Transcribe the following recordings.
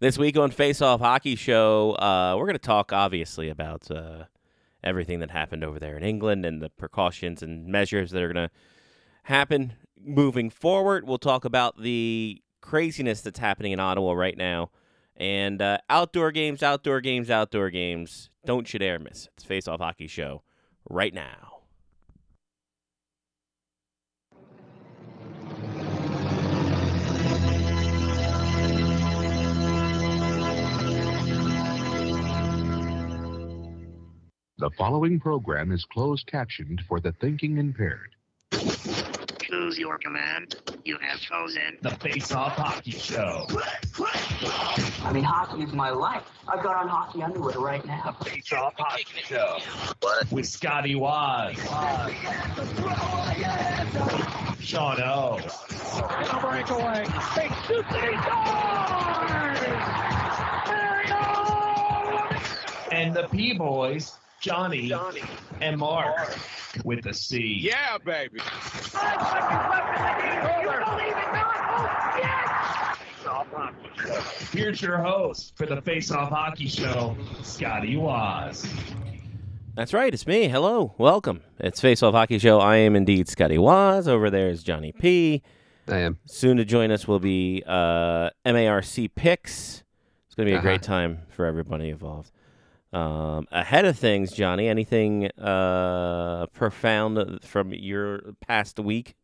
This week on Face Off Hockey Show, uh, we're going to talk obviously about uh, everything that happened over there in England and the precautions and measures that are going to happen moving forward. We'll talk about the craziness that's happening in Ottawa right now and uh, outdoor games, outdoor games, outdoor games. Don't you dare miss it. It's Face Off Hockey Show right now. The following program is closed captioned for the thinking impaired. Choose your command. You have chosen. The Face Off Hockey Show. I mean, hockey is my life. I've got on hockey underwear right now. The Face Off Hockey Show. What? With Scotty Waz. Sean O. breakaway. Big shoots and he And the P Boys, Johnny, Johnny. and Mark. With the C. Yeah, baby. Here's your host for the Face Off Hockey Show, Scotty Waz. That's right. It's me. Hello. Welcome. It's Face Off Hockey Show. I am indeed Scotty Waz. Over there is Johnny P. I am. Soon to join us will be uh, MARC Picks. It's going to be a Uh-huh. great time for everybody involved. Um, ahead of things, Johnny, anything uh, profound from your past week?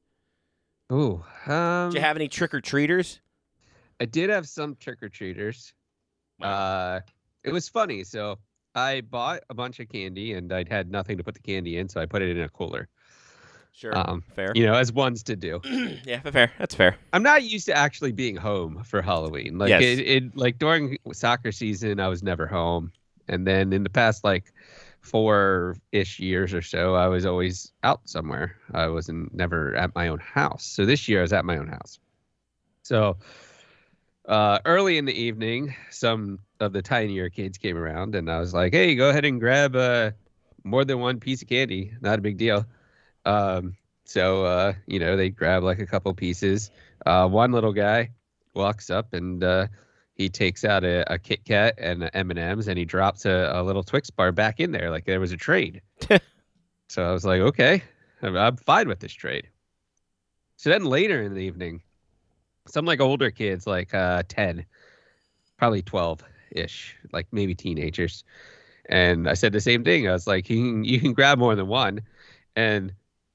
Ooh. Um, Did you have any trick or treaters? I did have some trick or treaters. Uh, it was funny. So I bought a bunch of candy and I'd had nothing to put the candy in, so I put it in a cooler. Sure. Um, fair. You know, as ones to do. yeah, fair. That's fair. I'm not used to actually being home for Halloween. Like Yes. it, it, like during soccer season, I was never home, and then in the past like four ish years or so, I was always out somewhere. I wasn't never at my own house. So this year, I was at my own house. So uh, early in the evening, some of the tinier kids came around, and I was like, "Hey, go ahead and grab uh, more than one piece of candy. Not a big deal." Um, so uh, you know, they grab like a couple pieces. Uh, one little guy walks up and uh, he takes out a, a Kit Kat and M and M's, and he drops a, a little Twix bar back in there, like there was a trade. so I was like, okay, I'm, I'm fine with this trade. So then later in the evening, some like older kids, like uh, ten, probably twelve ish, like maybe teenagers, and I said the same thing. I was like, you can you can grab more than one, and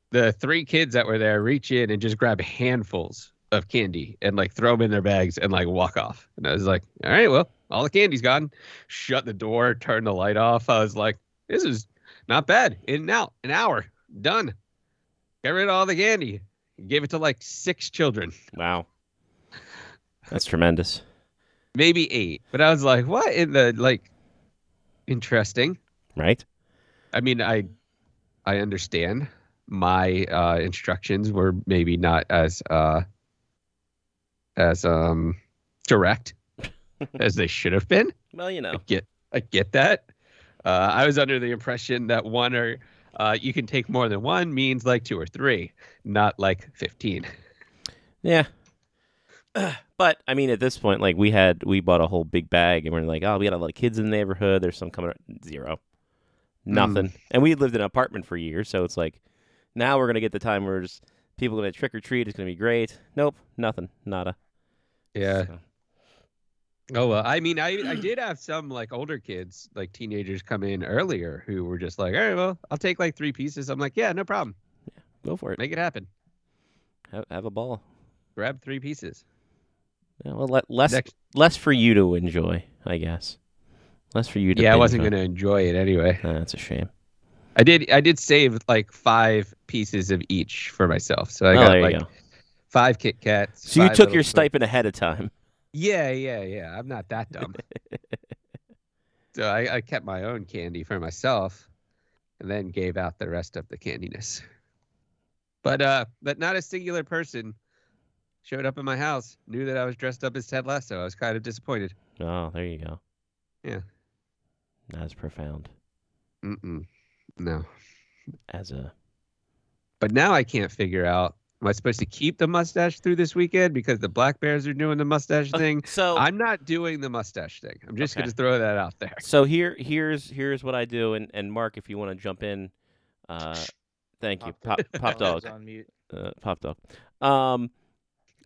the three kids that were there reach in and just grab handfuls of candy and like throw them in their bags and like walk off. And I was like, all right, well, all the candy's gone. Shut the door, turn the light off. I was like, this is not bad. In and out, an hour, done. Get rid of all the candy. Gave it to like six children, Wow. That's tremendous. maybe eight. But I was like, what in the like? Interesting. Right? I mean, I I understand my uh, instructions were maybe not as uh, as um direct as they should have been. Well, you know, I get I get that. Uh, I was under the impression that one or uh, you can take more than one means like two or three, not like fifteen. Yeah. But I mean, at this point, like we had, we bought a whole big bag, and we're like, oh, we got a lot of kids in the neighborhood. There's some coming. Zero. Nothing. And we lived in an apartment for years, so it's like, now we're gonna get the time where just people gonna trick or treat. It's gonna be great. Nope, nothing, nada. Yeah. So, Oh well, I mean, I I did have some like older kids, like teenagers, come in earlier who were just like, all right, well, I'll take like three pieces. I'm like, yeah, no problem, go for it. make it happen. Have, have a ball. Grab three pieces. Yeah, well, le- less Next- less for you to enjoy, I guess. Less for you to. Yeah, I wasn't on. gonna enjoy it anyway. That's a shame. I did I did save like five pieces of each for myself. So I oh, got like go. five Kit Kats. So you took your stipend ahead of time. Yeah, yeah, yeah. I'm not that dumb. so I, I kept my own candy for myself and then gave out the rest of the candiness. But uh but not a singular person showed up in my house, knew that I was dressed up as Ted Lasso. I was kind of disappointed. Oh, there you go. Yeah. That's profound Mm-mm. No. as a. But now I can't figure out Am I supposed to keep the mustache through this weekend because the Black Bears are doing the mustache Uh, thing? So I'm not doing the mustache thing. I'm just Okay. going to throw that out there. So here, here's here's what I do, and, and Mark, if you want to jump in, uh, thank you, pop, pop dog, on mute. uh, pop dog. Um,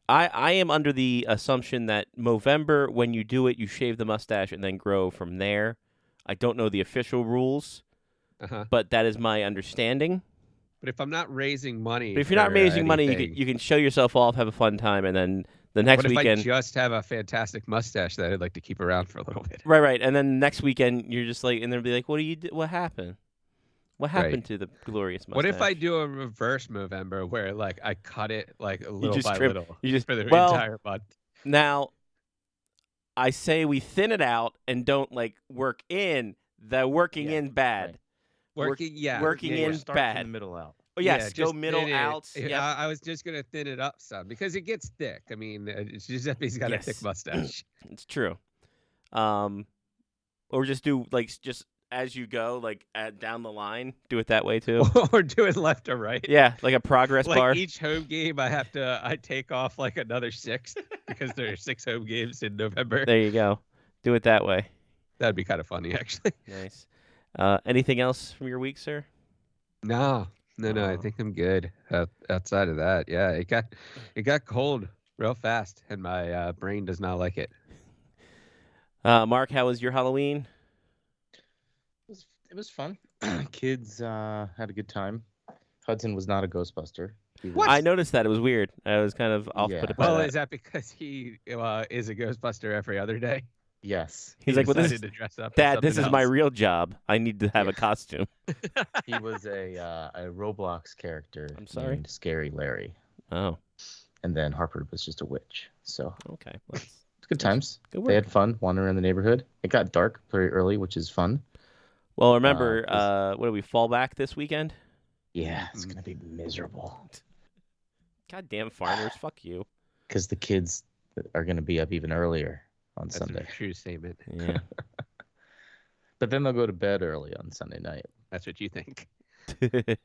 I I am under the assumption that Movember, when you do it, you shave the mustache and then grow from there. I don't know the official rules, Uh-huh. but that is my understanding. But if I'm not raising money, But if you're not raising money, you can you can show yourself off, have a fun time, and then the next what if weekend, I just have a fantastic mustache that I'd like to keep around for a little bit? right, right, and then next weekend you're just like, and they'll be like, "What do you? Do? What happened? What Right. happened to the glorious mustache?" What if I do a reverse Movember where like I cut it like a little by trim- little you just for the well, entire month? Now, I say we thin it out and don't like work in the working Yeah, in bad. work- Working, yeah, working yeah, in yeah. bad. from the middle out. Oh yes, Yeah, go just middle thin it. out. Yeah, Yep. I, I was just gonna thin it up some because it gets thick. I mean, uh, Giuseppe's got a thick mustache. It's true. Um, or just do like just as you go, like at, down the line, do it that way too. or do it left or right. yeah, like a progress Like bar. each home game, I have to I take off like another six because there are six home games in November. There you go. Do it that way. That'd be kind of funny, actually. Nice. Uh, anything else from your week, sir? No, no, no. I Oh. think I'm good. Uh, outside of that, yeah, it got it got cold real fast, and my uh, brain does not like it. Uh, Mark, how was your Halloween? It was, it was fun. Kids uh, had a good time. Hudson was not a Ghostbuster. What? I noticed that it was weird. I was kind of off Yeah. put by Well, that. is that because he uh, is a Ghostbuster every other day? Yes. He's He like, well, this is to dress up Dad. This is something my real job. I need to have a costume. He was a uh, a Roblox character. I'm sorry? named Scary Larry. Oh, And then Harper was just a witch. So okay. Well, it's good times. good They had fun wandering around the neighborhood. It got dark very early, which is fun. Well, remember, Uh, uh, what do we fall back this weekend? Yeah, it's Mm. gonna be miserable Goddamn farmers, fuck you. because the kids are gonna be up even earlier on That's Sunday. a true statement. Yeah. But then they'll go to bed early on Sunday night. That's what you think.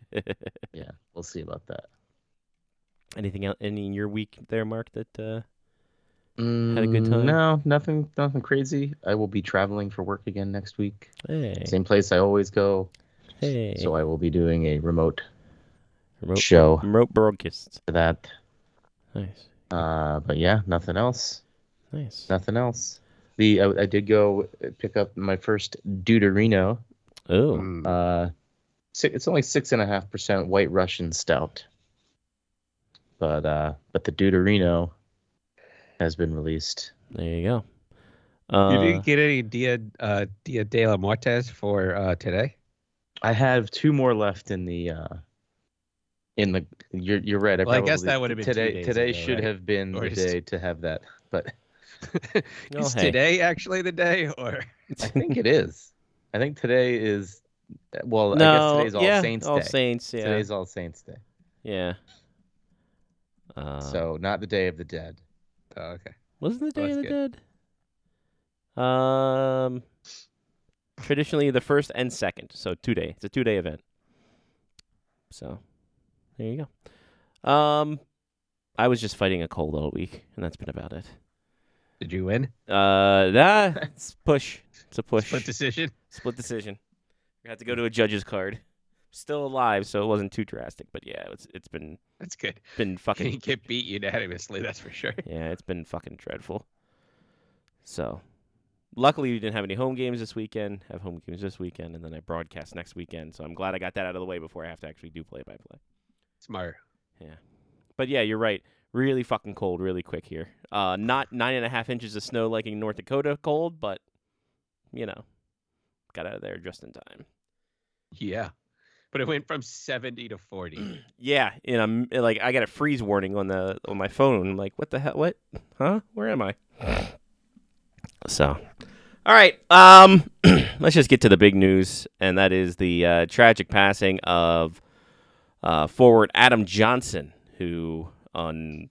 Yeah, we'll see about that. Anything else? Any in your week there, Mark? That uh, Mm, a good time? No, nothing, nothing crazy. I will be traveling for work again next week. hey, Same place I always go. hey, So I will be doing a remote remote, show remote broadcasts. for that. Nice, Uh, but yeah, nothing else. Nice. Nothing else. The I, I did go pick up my first Deuterino. Oh, Mm. Uh, it's only six and a half percent White Russian stout. But uh, but the Deuterino has been released. there you go. you Uh, didn't get any Dia uh, Dia de la Muertes for uh, today. I have two more left in the uh, in the. You're you're right. I, Well, I guess that would have been today. today ago, should right? have been Or the is- day to have that, but Oh, is hey. today actually the day, or I think it is. I think today is. Well, I no, guess today's All yeah, Saints All Day. Saints, yeah, Today's All Saints Day. yeah. Uh, so not the Day of the Dead. oh, okay. wasn't the Oh, Day of that's the Dead? Um, traditionally the first and second, so two day. It's a two day event. So, there you go. Um, I was just fighting a cold all week, and that's been about it. Did you win? Uh, that it's push. It's a push. Split decision. Split decision. We had to go to a judge's card. Still alive, so it wasn't too drastic. But yeah, it's it's been That's good. been fucking you get beat unanimously? That's for sure. yeah, it's been fucking dreadful. So, luckily we didn't have any home games this weekend. Have home games this weekend, and then I broadcast next weekend. So I'm glad I got that out of the way before I have to actually do play by play. Smart. Yeah, but yeah, you're right. Really fucking cold, really quick here. Uh, not nine and a half inches of snow like in North Dakota cold, but you know, got out of there just in time. Yeah. But it went from 70 to 40. Yeah, and I'm like, I got a freeze warning on the on my phone. I'm like, what the hell? What? Huh? Where am I? So, all right. Um, let's just get to the big news, and that is the uh, tragic passing of uh, forward Adam Johnson, who on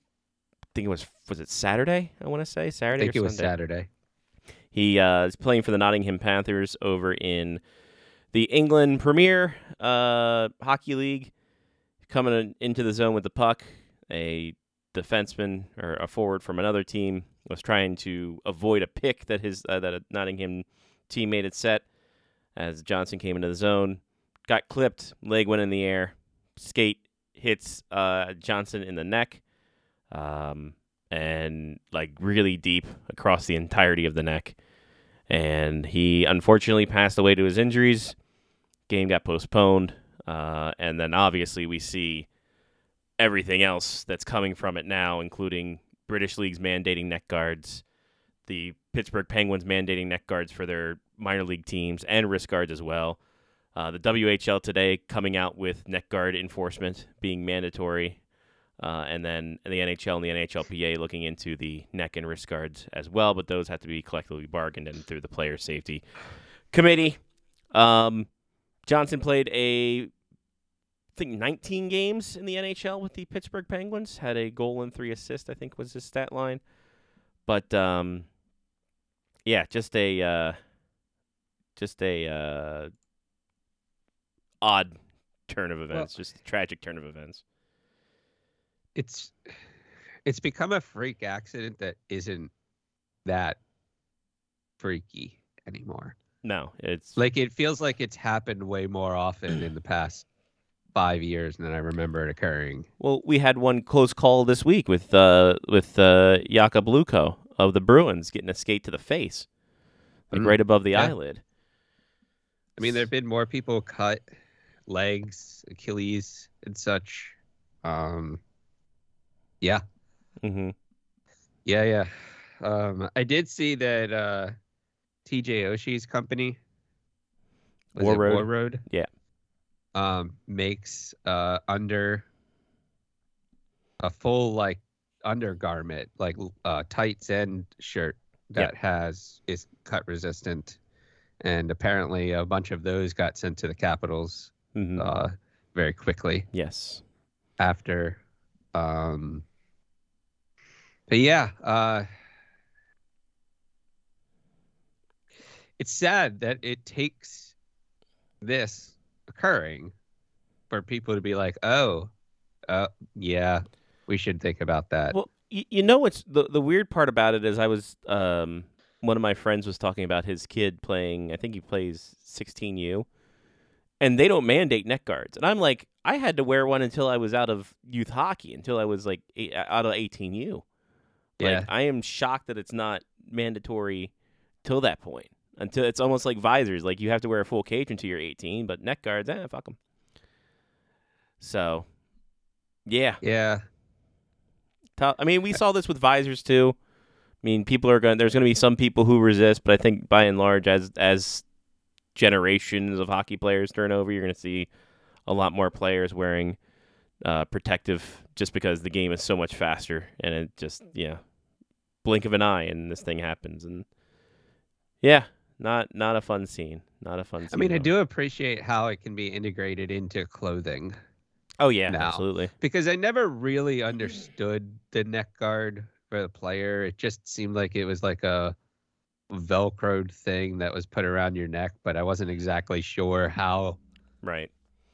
I think it was was it Saturday? I want to say Saturday. I think it was Sunday? Saturday. He uh, is playing for the Nottingham Panthers over in the England Premier uh, Hockey League. Coming into the zone with the puck, a defenseman or a forward from another team was trying to avoid a pick that his uh, that a Nottingham teammate had set as Johnson came into the zone, got clipped, leg went in the air, skate hits uh, Johnson in the neck, um, and like really deep across the entirety of the neck, and he unfortunately passed away to his injuries. Game got postponed, uh, and then obviously we see everything else that's coming from it now, including British leagues mandating neck guards, the Pittsburgh Penguins mandating neck guards for their minor league teams, and wrist guards as well. Uh, the WHL today coming out with neck guard enforcement being mandatory, uh, and then the NHL and the NHLPA looking into the neck and wrist guards as well, but those have to be collectively bargained and through the Player Safety Committee. Um, Johnson played a I think 19 games in the NHL with the Pittsburgh Penguins. Had a goal and three assists, I think was his stat line. But um, yeah, just a uh, just a uh, odd turn of events, just a tragic turn of events. It's it's become a freak accident that isn't that freaky anymore. No, it's Like it feels like it's happened way more often in the past five years than I remember it occurring. well, we had one close call this week with uh with uh Jakub Lauko of the Bruins getting a skate to the face, like Mm. right above the Yeah. eyelid. I mean, there have been more people cut legs, Achilles, and such. Um, yeah, Mm-hmm. yeah, yeah. Um, I did see that uh, TJ Oshie's company, Warroad? War Road, Yeah. um, makes uh, under a full like undergarment, like uh, tights and shirt that has is cut resistant, and apparently a bunch of those got sent to the Capitals Mm-hmm. uh, very quickly yes. after. Um, but yeah, uh, it's sad that it takes this occurring for people to be like, "Oh, uh, yeah, we should think about that." Well, you, you know what's the the weird part about it is I was um one of my friends was talking about his kid playing. I think he plays 16U, and they don't mandate neck guards. And I'm like, I had to wear one until I was out of youth hockey, until I was like eight, out of 18U. Like, Yeah. I am shocked that it's not mandatory till that point. Until it's almost like visors, like you have to wear a full cage until you're 18, but neck guards, eh, fuck them. So, yeah, yeah. I mean, we saw this with visors too. I mean, people are going. There's going to be some people who resist, but I think by and large, as as generations of hockey players turn over, you're going to see a lot more players wearing uh, protective, just because the game is so much faster, and it just yeah, blink of an eye, and this thing happens, and yeah, not not a fun scene. Not a fun scene. I mean, I do appreciate how it can be integrated into clothing. Oh yeah, now. absolutely. because I never really understood the neck guard for the player. It just seemed like it was like a velcroed thing that was put around your neck, but I wasn't exactly sure how Right.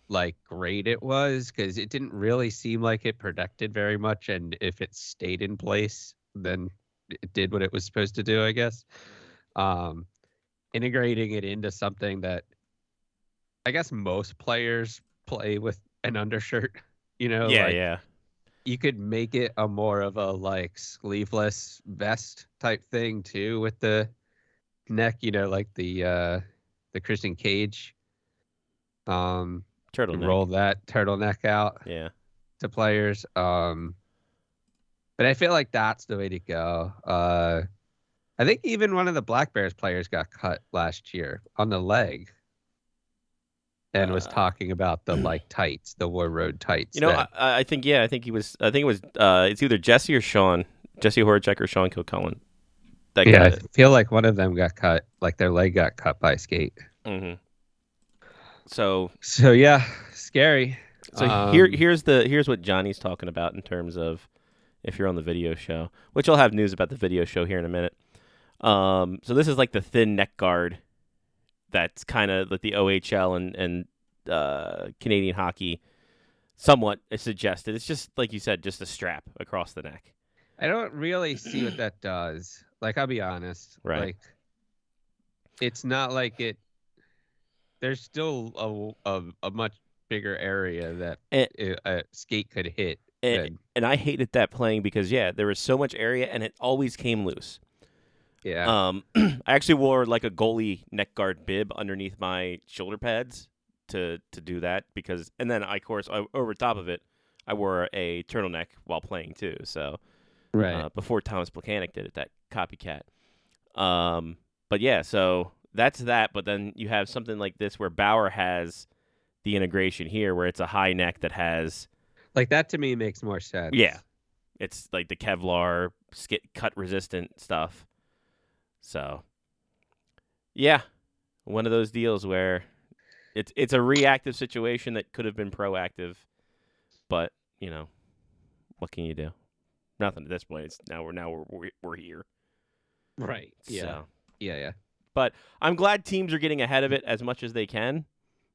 like great it was because it didn't really seem like it protected very much and if it stayed in place then it did what it was supposed to do i guess um integrating it into something that i guess most players play with an undershirt you know yeah, like, yeah. you could make it a more of a like sleeveless vest type thing too with the neck you know like the uh the christian cage um Turtleneck. roll that turtleneck out Yeah. to players um but i feel like that's the way to go uh i think even one of the black bears players got cut last year on the leg and was Uh, talking about the like tights the Warroad tights You know, I, I think yeah, I think he was. I think it was. Uh, it's either Jesse or Sean, Jesse Horacek or Sean Kilcullen. That yeah, I feel like one of them got cut, like their leg got cut by a skate. hmm So, So yeah, scary. so here, Um, here's the here's what Johnny's talking about in terms of if you're on the video show, which I'll have news about the video show here in a minute. Um, so this is like the thin neck guard. That's kind of like the OHL and and uh, Canadian hockey somewhat suggested. It's just like you said, just a strap across the neck. I don't really see what that does. Like I'll be honest. Right. Like it's not like it there's still a a, a much bigger area that And- a, a skate could hit. And, than- and I hated that playing because yeah, there was so much area and it always came loose. yeah. Um, I actually wore like a goalie neck guard bib underneath my shoulder pads to to do that because, and then I, of course I, over top of it, I wore a turtleneck while playing too. So right. uh, before Thomas Plekanec did it, that copycat. Um, but yeah, so that's that. But then you have something like this where Bauer has the integration here, where it's a high neck that has like that to me makes more sense. yeah, it's like the Kevlar skit cut resistant stuff. So, yeah, one of those deals where it's it's a reactive situation that could have been proactive, but you know, what can you do? Nothing at this point. It's now we're now we're we're, we're here. Right. Yeah. So Yeah. Yeah. But I'm glad teams are getting ahead of it as much as they can.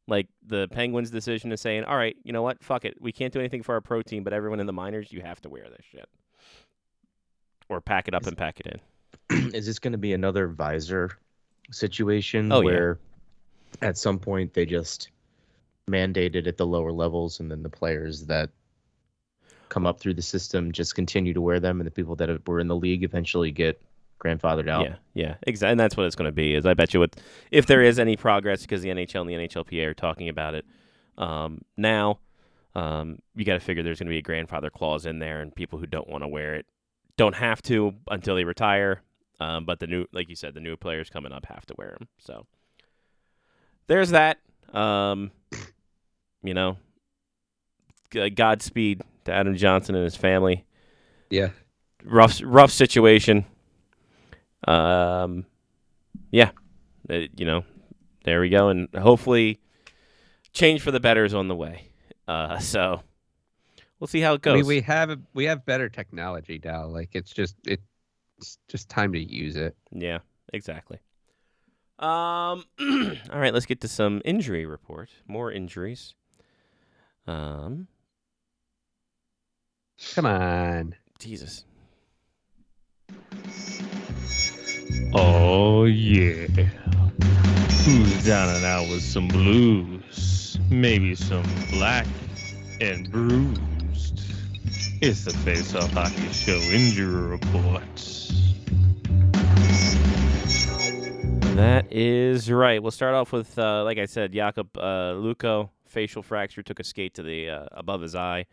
Like the Penguins' decision is saying, "All right, you know what? Fuck it. We can't do anything for our pro team, but everyone in the minors, you have to wear this shit, or pack it up Is- and pack it in." is this going to be another visor situation Oh, yeah. where at some point they just mandated at the lower levels and then the players that come up through the system just continue to wear them and the people that were in the league eventually get grandfathered out Yeah, yeah, exactly. And that's what it's going to be. Is I bet you, what if there is any progress because the NHL and the NHLPA are talking about it um, now, um, you got to figure there's going to be a grandfather clause in there, and people who don't want to wear it don't have to until they retire. Um, but the new, like you said, the new players coming up have to wear them. So there's that. Um, you know, Godspeed to Adam Johnson and his family Yeah. rough rough situation. Um, yeah, Uh, you know, there we go, and hopefully, change for the better is on the way. Uh, so we'll see how it I goes. mean, we have we have better technology now. Like it's just it's just time to use it. yeah, exactly. Um, all right, let's get to some injury report. More injuries. Um, Come on. Jesus. Oh yeah. Who's down and out with some blues? Maybe some black and bruised. It's the Face Off Hockey Show injury report. That is right. We'll start off with, uh, like I said, Jakub uh, Lauko, facial fracture, took a skate to the uh, above his eye.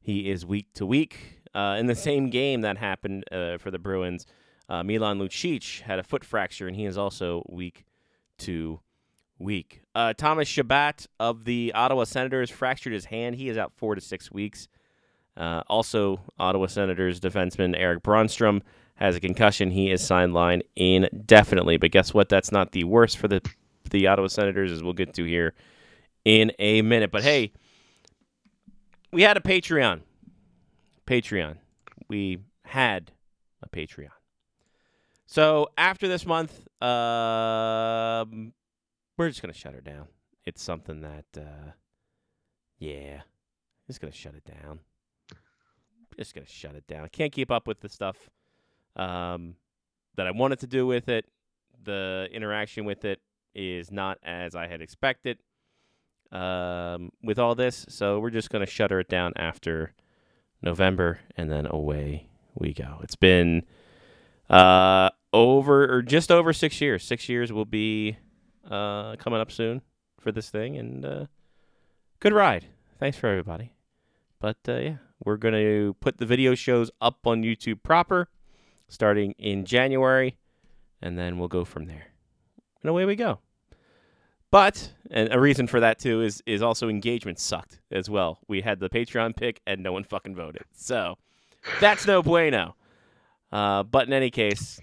He is week to week. Uh, in the same game that happened uh, for the Bruins, uh, Milan Lucic had a foot fracture, and he is also week to week. Uh, Thomas Chabot of the Ottawa Senators fractured his hand. He is out four to six weeks. Uh, also, Ottawa Senators defenseman Erik Brannstrom has a concussion. He is sidelined indefinitely. But guess what? That's not the worst for the the Ottawa Senators, as we'll get to here in a minute. But hey, we had a Patreon. Patreon. We had a Patreon. So after this month, um, we're just gonna shut her down. It's something that, uh, yeah, just gonna shut it down. Just gonna shut it down. Can't keep up with the stuff um, that I wanted to do with it. The interaction with it is not as I had expected um, with all this. So we're just to shutter it down after November and then away we go. It's been uh, over or just over six years. Six years will be uh, coming up soon for this thing. And uh, good ride. Thanks for everybody. But uh, yeah, we're to put the video shows up on YouTube proper starting in January, and then we'll go from there. And away we go. But and a reason for that too is is also engagement sucked as well. We had the Patreon pick and no one fucking voted, so that's no bueno. Uh, but in any case,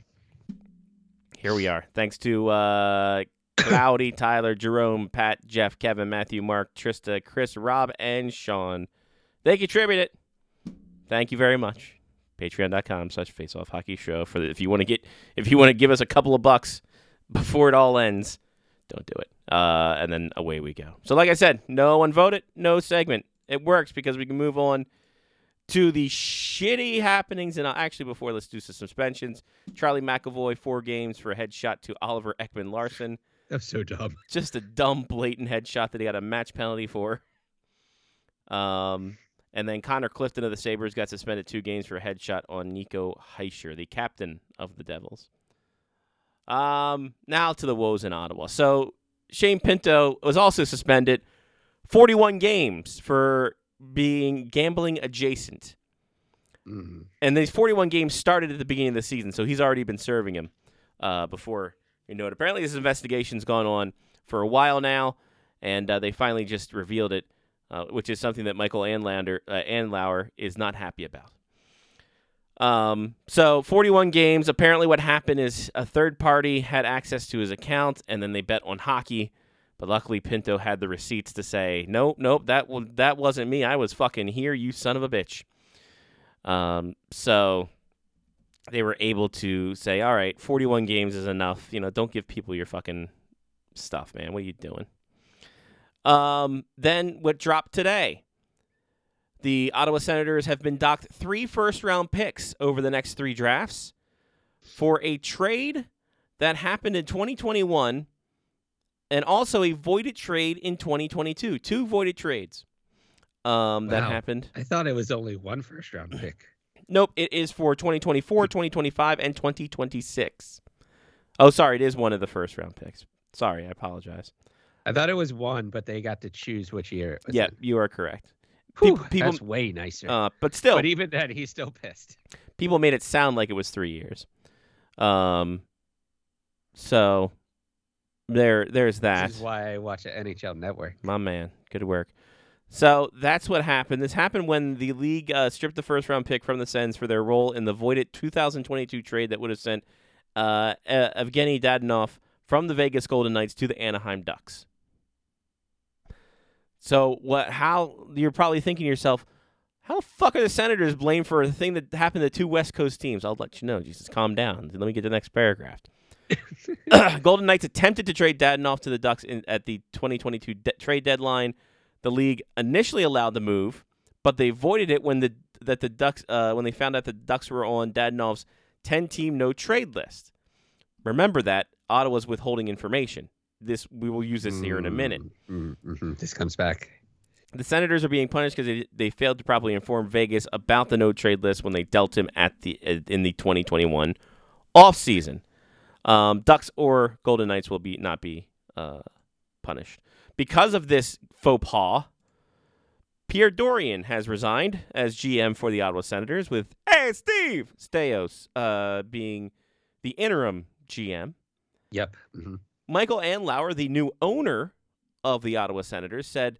here we are. Thanks to uh, Cloudy, Tyler, Jerome, Pat, Jeff, Kevin, Matthew, Mark, Trista, Chris, Rob, and Sean. They contributed. Thank you very much patreon.com slash faceoff hockey show for the, if you want to get if you want to give us a couple of bucks before it all ends don't do it uh, and then away we go so like i said no one voted no segment it works because we can move on to the shitty happenings. And uh, actually, before let's do some suspensions. Charlie McAvoy four games for a headshot to Oliver Ekman-Larsson. That's so dumb. Just a dumb, blatant headshot that he got a match penalty for. Um, and then Connor Clifton of the Sabres got suspended two games for a headshot on Nico Hischier, the captain of the Devils. Um, now to the woes in Ottawa. So Shane Pinto was also suspended 41 games for being gambling adjacent. Mhm. And these 41 games started at the beginning of the season, so he's already been serving him uh, before you know it. Apparently, this investigation's gone on for a while now, and uh, they finally just revealed it, uh, which is something that Michael Andlauer, uh, Andlauer is not happy about. Um, so 41 games. Apparently, what happened is a third party had access to his account, and then they bet on hockey. But luckily, Pinto had the receipts to say, "Nope, nope, that wa- that wasn't me. I was fucking here, you son of a bitch." Um, so they were able to say, "All right, 41 games is enough. You know, don't give people your fucking stuff, man. What are you doing?" Um, then what dropped today? The Ottawa Senators have been docked three first round picks over the next three drafts for a trade that happened in 2021 and also a voided trade in 2022. Two voided trades um, that happened. I thought it was only one first round pick. Nope, it is for 2024, 2025, and 2026. Oh, sorry, it is one of the first round picks. Sorry, I apologize. I thought it was one, but they got to choose which year. It was Yeah, in. you are correct. Whew, Peop- people- that's way nicer. Uh, but still, but even then, he's still pissed. people made it sound like it was three years. Um, so there, there's that. This is why I watch the NHL Network. My man, good work. So that's what happened. This happened when the league uh, stripped the first round pick from the Sens for their role in the voided 2022 trade that would have sent uh, Evgeny Dadonov from the Vegas Golden Knights to the Anaheim Ducks. So what? How you're probably thinking to yourself, how the fuck are the Senators blamed for a thing that happened to two West Coast teams? I'll let you know. Jesus, calm down. Let me get the next paragraph. Golden Knights attempted to trade Dadonov to the Ducks in, at the 2022 de- trade deadline. The league initially allowed the move, but they voided it when the that the Ducks uh, when they found out the Ducks were on Dadonov's 10-team no trade list. Remember that Ottawa's withholding information. This we will use this here in a minute. Mm, mhm. This comes back. The Senators are being punished because they, they failed to properly inform Vegas about the no trade list when they dealt him at the uh, in the 2021 offseason. Um, Ducks or Golden Knights will be not be uh, punished because of this faux pas. Pierre Dorion has resigned as GM for the Ottawa Senators, with Hey Steve Staios uh, being the interim GM. Yep. hmm Michael Andlauer, the new owner of the Ottawa Senators, said,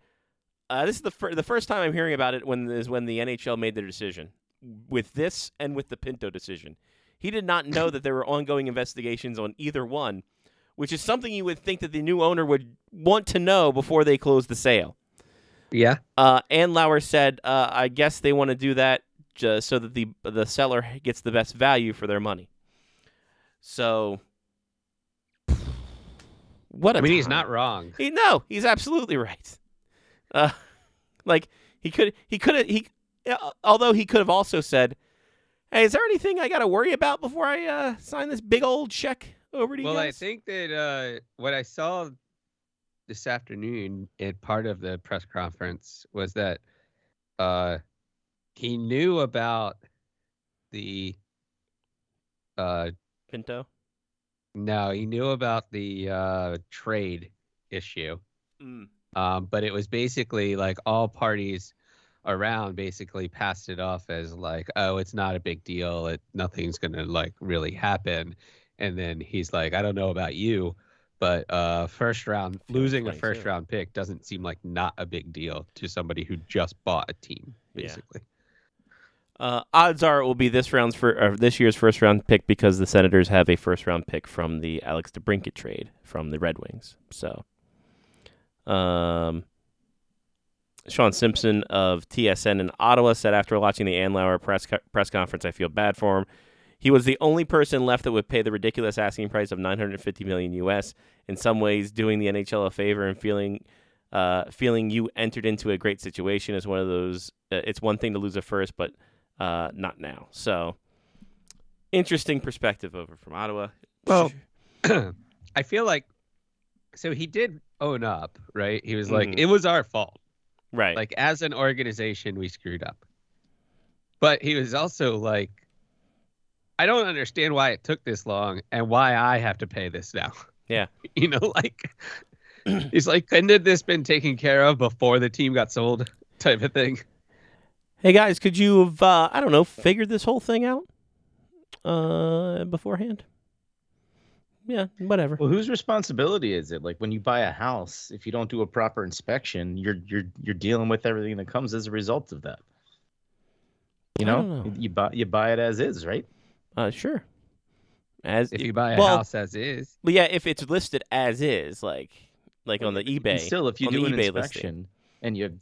uh, "This is the fir- the first time I'm hearing about it when is when the NHL made their decision with this and with the Pinto decision. He did not know that there were ongoing investigations on either one, which is something you would think that the new owner would want to know before they close the sale." Yeah. Uh, Andlauer said, uh, "I guess they want to do that just so that the the seller gets the best value for their money." So, what a I mean, he's not wrong. He, no, he's absolutely right. Uh, like he could, he could have, he, uh, although he could have also said, "Hey, is there anything I got to worry about before I uh, sign this big old check over to Well, you Well, I think that uh, what I saw this afternoon at part of the press conference was that uh, he knew about the uh, Pinto. no, he knew about the uh, trade issue. Mm. Um, but it was basically like all parties around basically passed it off as like, oh, it's not a big deal. It nothing's gonna like really happen. And then he's like, I don't know about you, but uh, first round losing a first round pick doesn't seem like not a big deal to somebody who just bought a team, Yeah. basically. Uh, odds are it will be this round's for uh, this year's first round pick because the Senators have a first round pick from the Alex DeBrincat trade from the Red Wings. So, um, Sean Simpson of TSN in Ottawa said after watching the Andlauer press co- press conference, I feel bad for him. He was the only person left that would pay the ridiculous asking price of 950 million US. In some ways, doing the NHL a favor and feeling uh, feeling you entered into a great situation is one of those. Uh, it's one thing to lose a first, but uh, not now. So interesting perspective over from Ottawa. Well, I feel like so he did own up, right? He was like, Mhm. it was our fault. Right. Like as an organization, we screwed up. But he was also like, I don't understand why it took this long and why I have to pay this now. Yeah. you know, like he's like, couldn't have this been taken care of before the team got sold? Type of thing. hey guys, could you have uh, I don't know figured this whole thing out uh, beforehand? Yeah, whatever. Well, whose responsibility is it? Like when you buy a house, if you don't do a proper inspection, you're you're you're dealing with everything that comes as a result of that. You know, know. you buy you buy it as is, right? Uh, sure. As If you buy a well- house as is, well, yeah, if it's listed as is, like like on the And eBay. still, if you on do the an eBay listing. inspection and you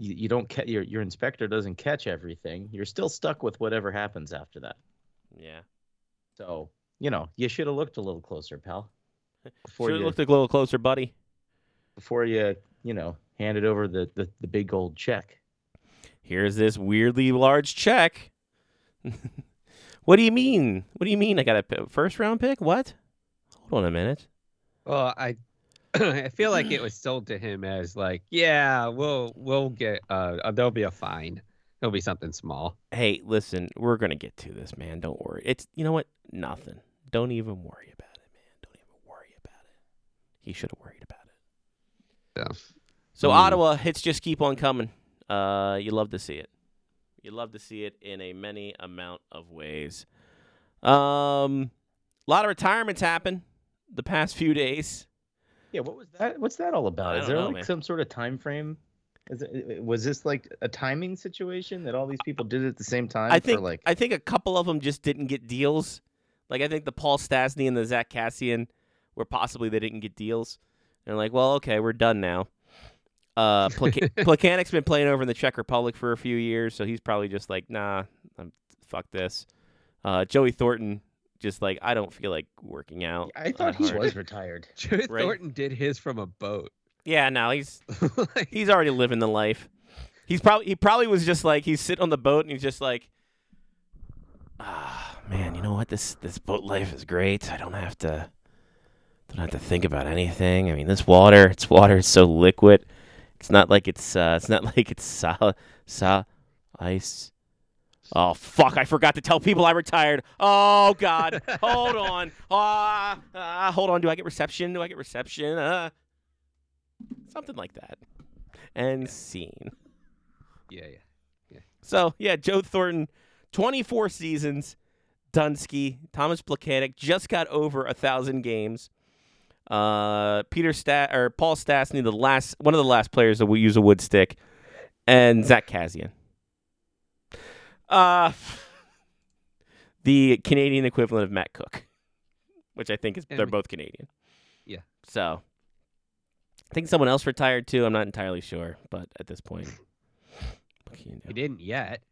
you, you don't ca- your your inspector doesn't catch everything, you're still stuck with whatever happens after that. Yeah. So you know, you should have looked a little closer, pal, before Should have you looked a little closer, buddy. before you you know handed over the the, the big old check. Here's this weirdly large check. what do you mean? What do you mean? I got a first round pick? What? Hold on a minute. well, I I feel like it was sold to him as like, yeah, we'll we'll get uh there'll be a fine. There'll be something small. Hey, listen, we're gonna get to this, man. Don't worry. It's you know what? Nothing. Don't even worry about it, man. Don't even worry about it. He should have worried about it. So So Mm. Ottawa hits just keep on coming. Uh, you love to see it. You love to see it in a many amount of ways. Um, a lot of retirements happen the past few days. Yeah, what was that? What's that all about? I Is there know, like man. some sort of time frame? Is it, was this like a timing situation that all these people did it at the same time? I think like I think a couple of them just didn't get deals. Like I think the Paul Stastny and the Zach Kassian were possibly they didn't get deals. They're like, well, okay, we're done now. Uh, Placa- Plekanec's been playing over in the Czech Republic for a few years, so he's probably just like, nah, I'm, fuck this. Uh, Joey Thornton just like, I don't feel like working out. I thought he hard." was retired. Joey Right. Thornton did his from a boat. Yeah, no, he's Like, he's already living the life. He's probably he probably was just like he's sitting on the boat and he's just like, ah, man, you know what? This this boat life is great. I don't have to don't have to think about anything. I mean, this water, it's water. It's so liquid. It's not like it's uh, it's not like it's solid, so ice. Oh fuck! I forgot to tell people I retired. Oh god! hold on. Ah, ah, hold on. Do I get reception? Do I get reception? Uh, something like that. And scene. yeah, yeah. So yeah, Joe Thornton, 24 seasons. Dunsky, Thomas Plekanec just got over a thousand games. Uh, Peter Stat or Paul Stastny, the last one of the last players that will use a wood stick, and Zach Kassian. Uh, the Canadian equivalent of Matt Cooke, which I think is they're both Canadian. Yeah. So, I think someone else retired too. I'm not entirely sure, but at this point, what can you do? He didn't yet.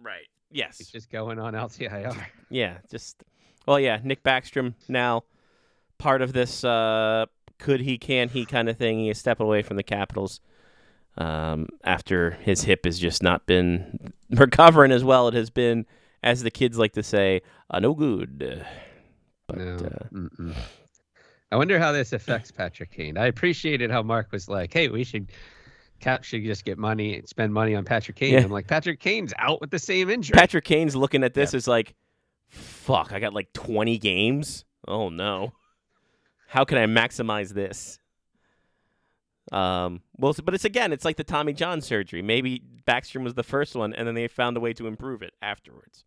Right. Yes. He's just going on LTIR. Yeah, just well, yeah. Nick Backstrom now part of this uh, could he, can he kind of thing. He is stepping away from the Capitals um, after his hip has just not been recovering as well. It has been, as the kids like to say, uh, no good. But no. uh. I wonder how this affects Patrick Kane. I appreciated how Mark was like, "Hey, we should." Cap should just get money, and spend money on Patrick Kane. Yeah. I'm like, Patrick Kane's out with the same injury. Patrick Kane's looking at this as like, fuck, I got like 20 games. Oh no. How can I maximize this? Um, well, but it's again, it's like the Tommy John surgery. Maybe Backstrom was the first one, and then they found a way to improve it afterwards.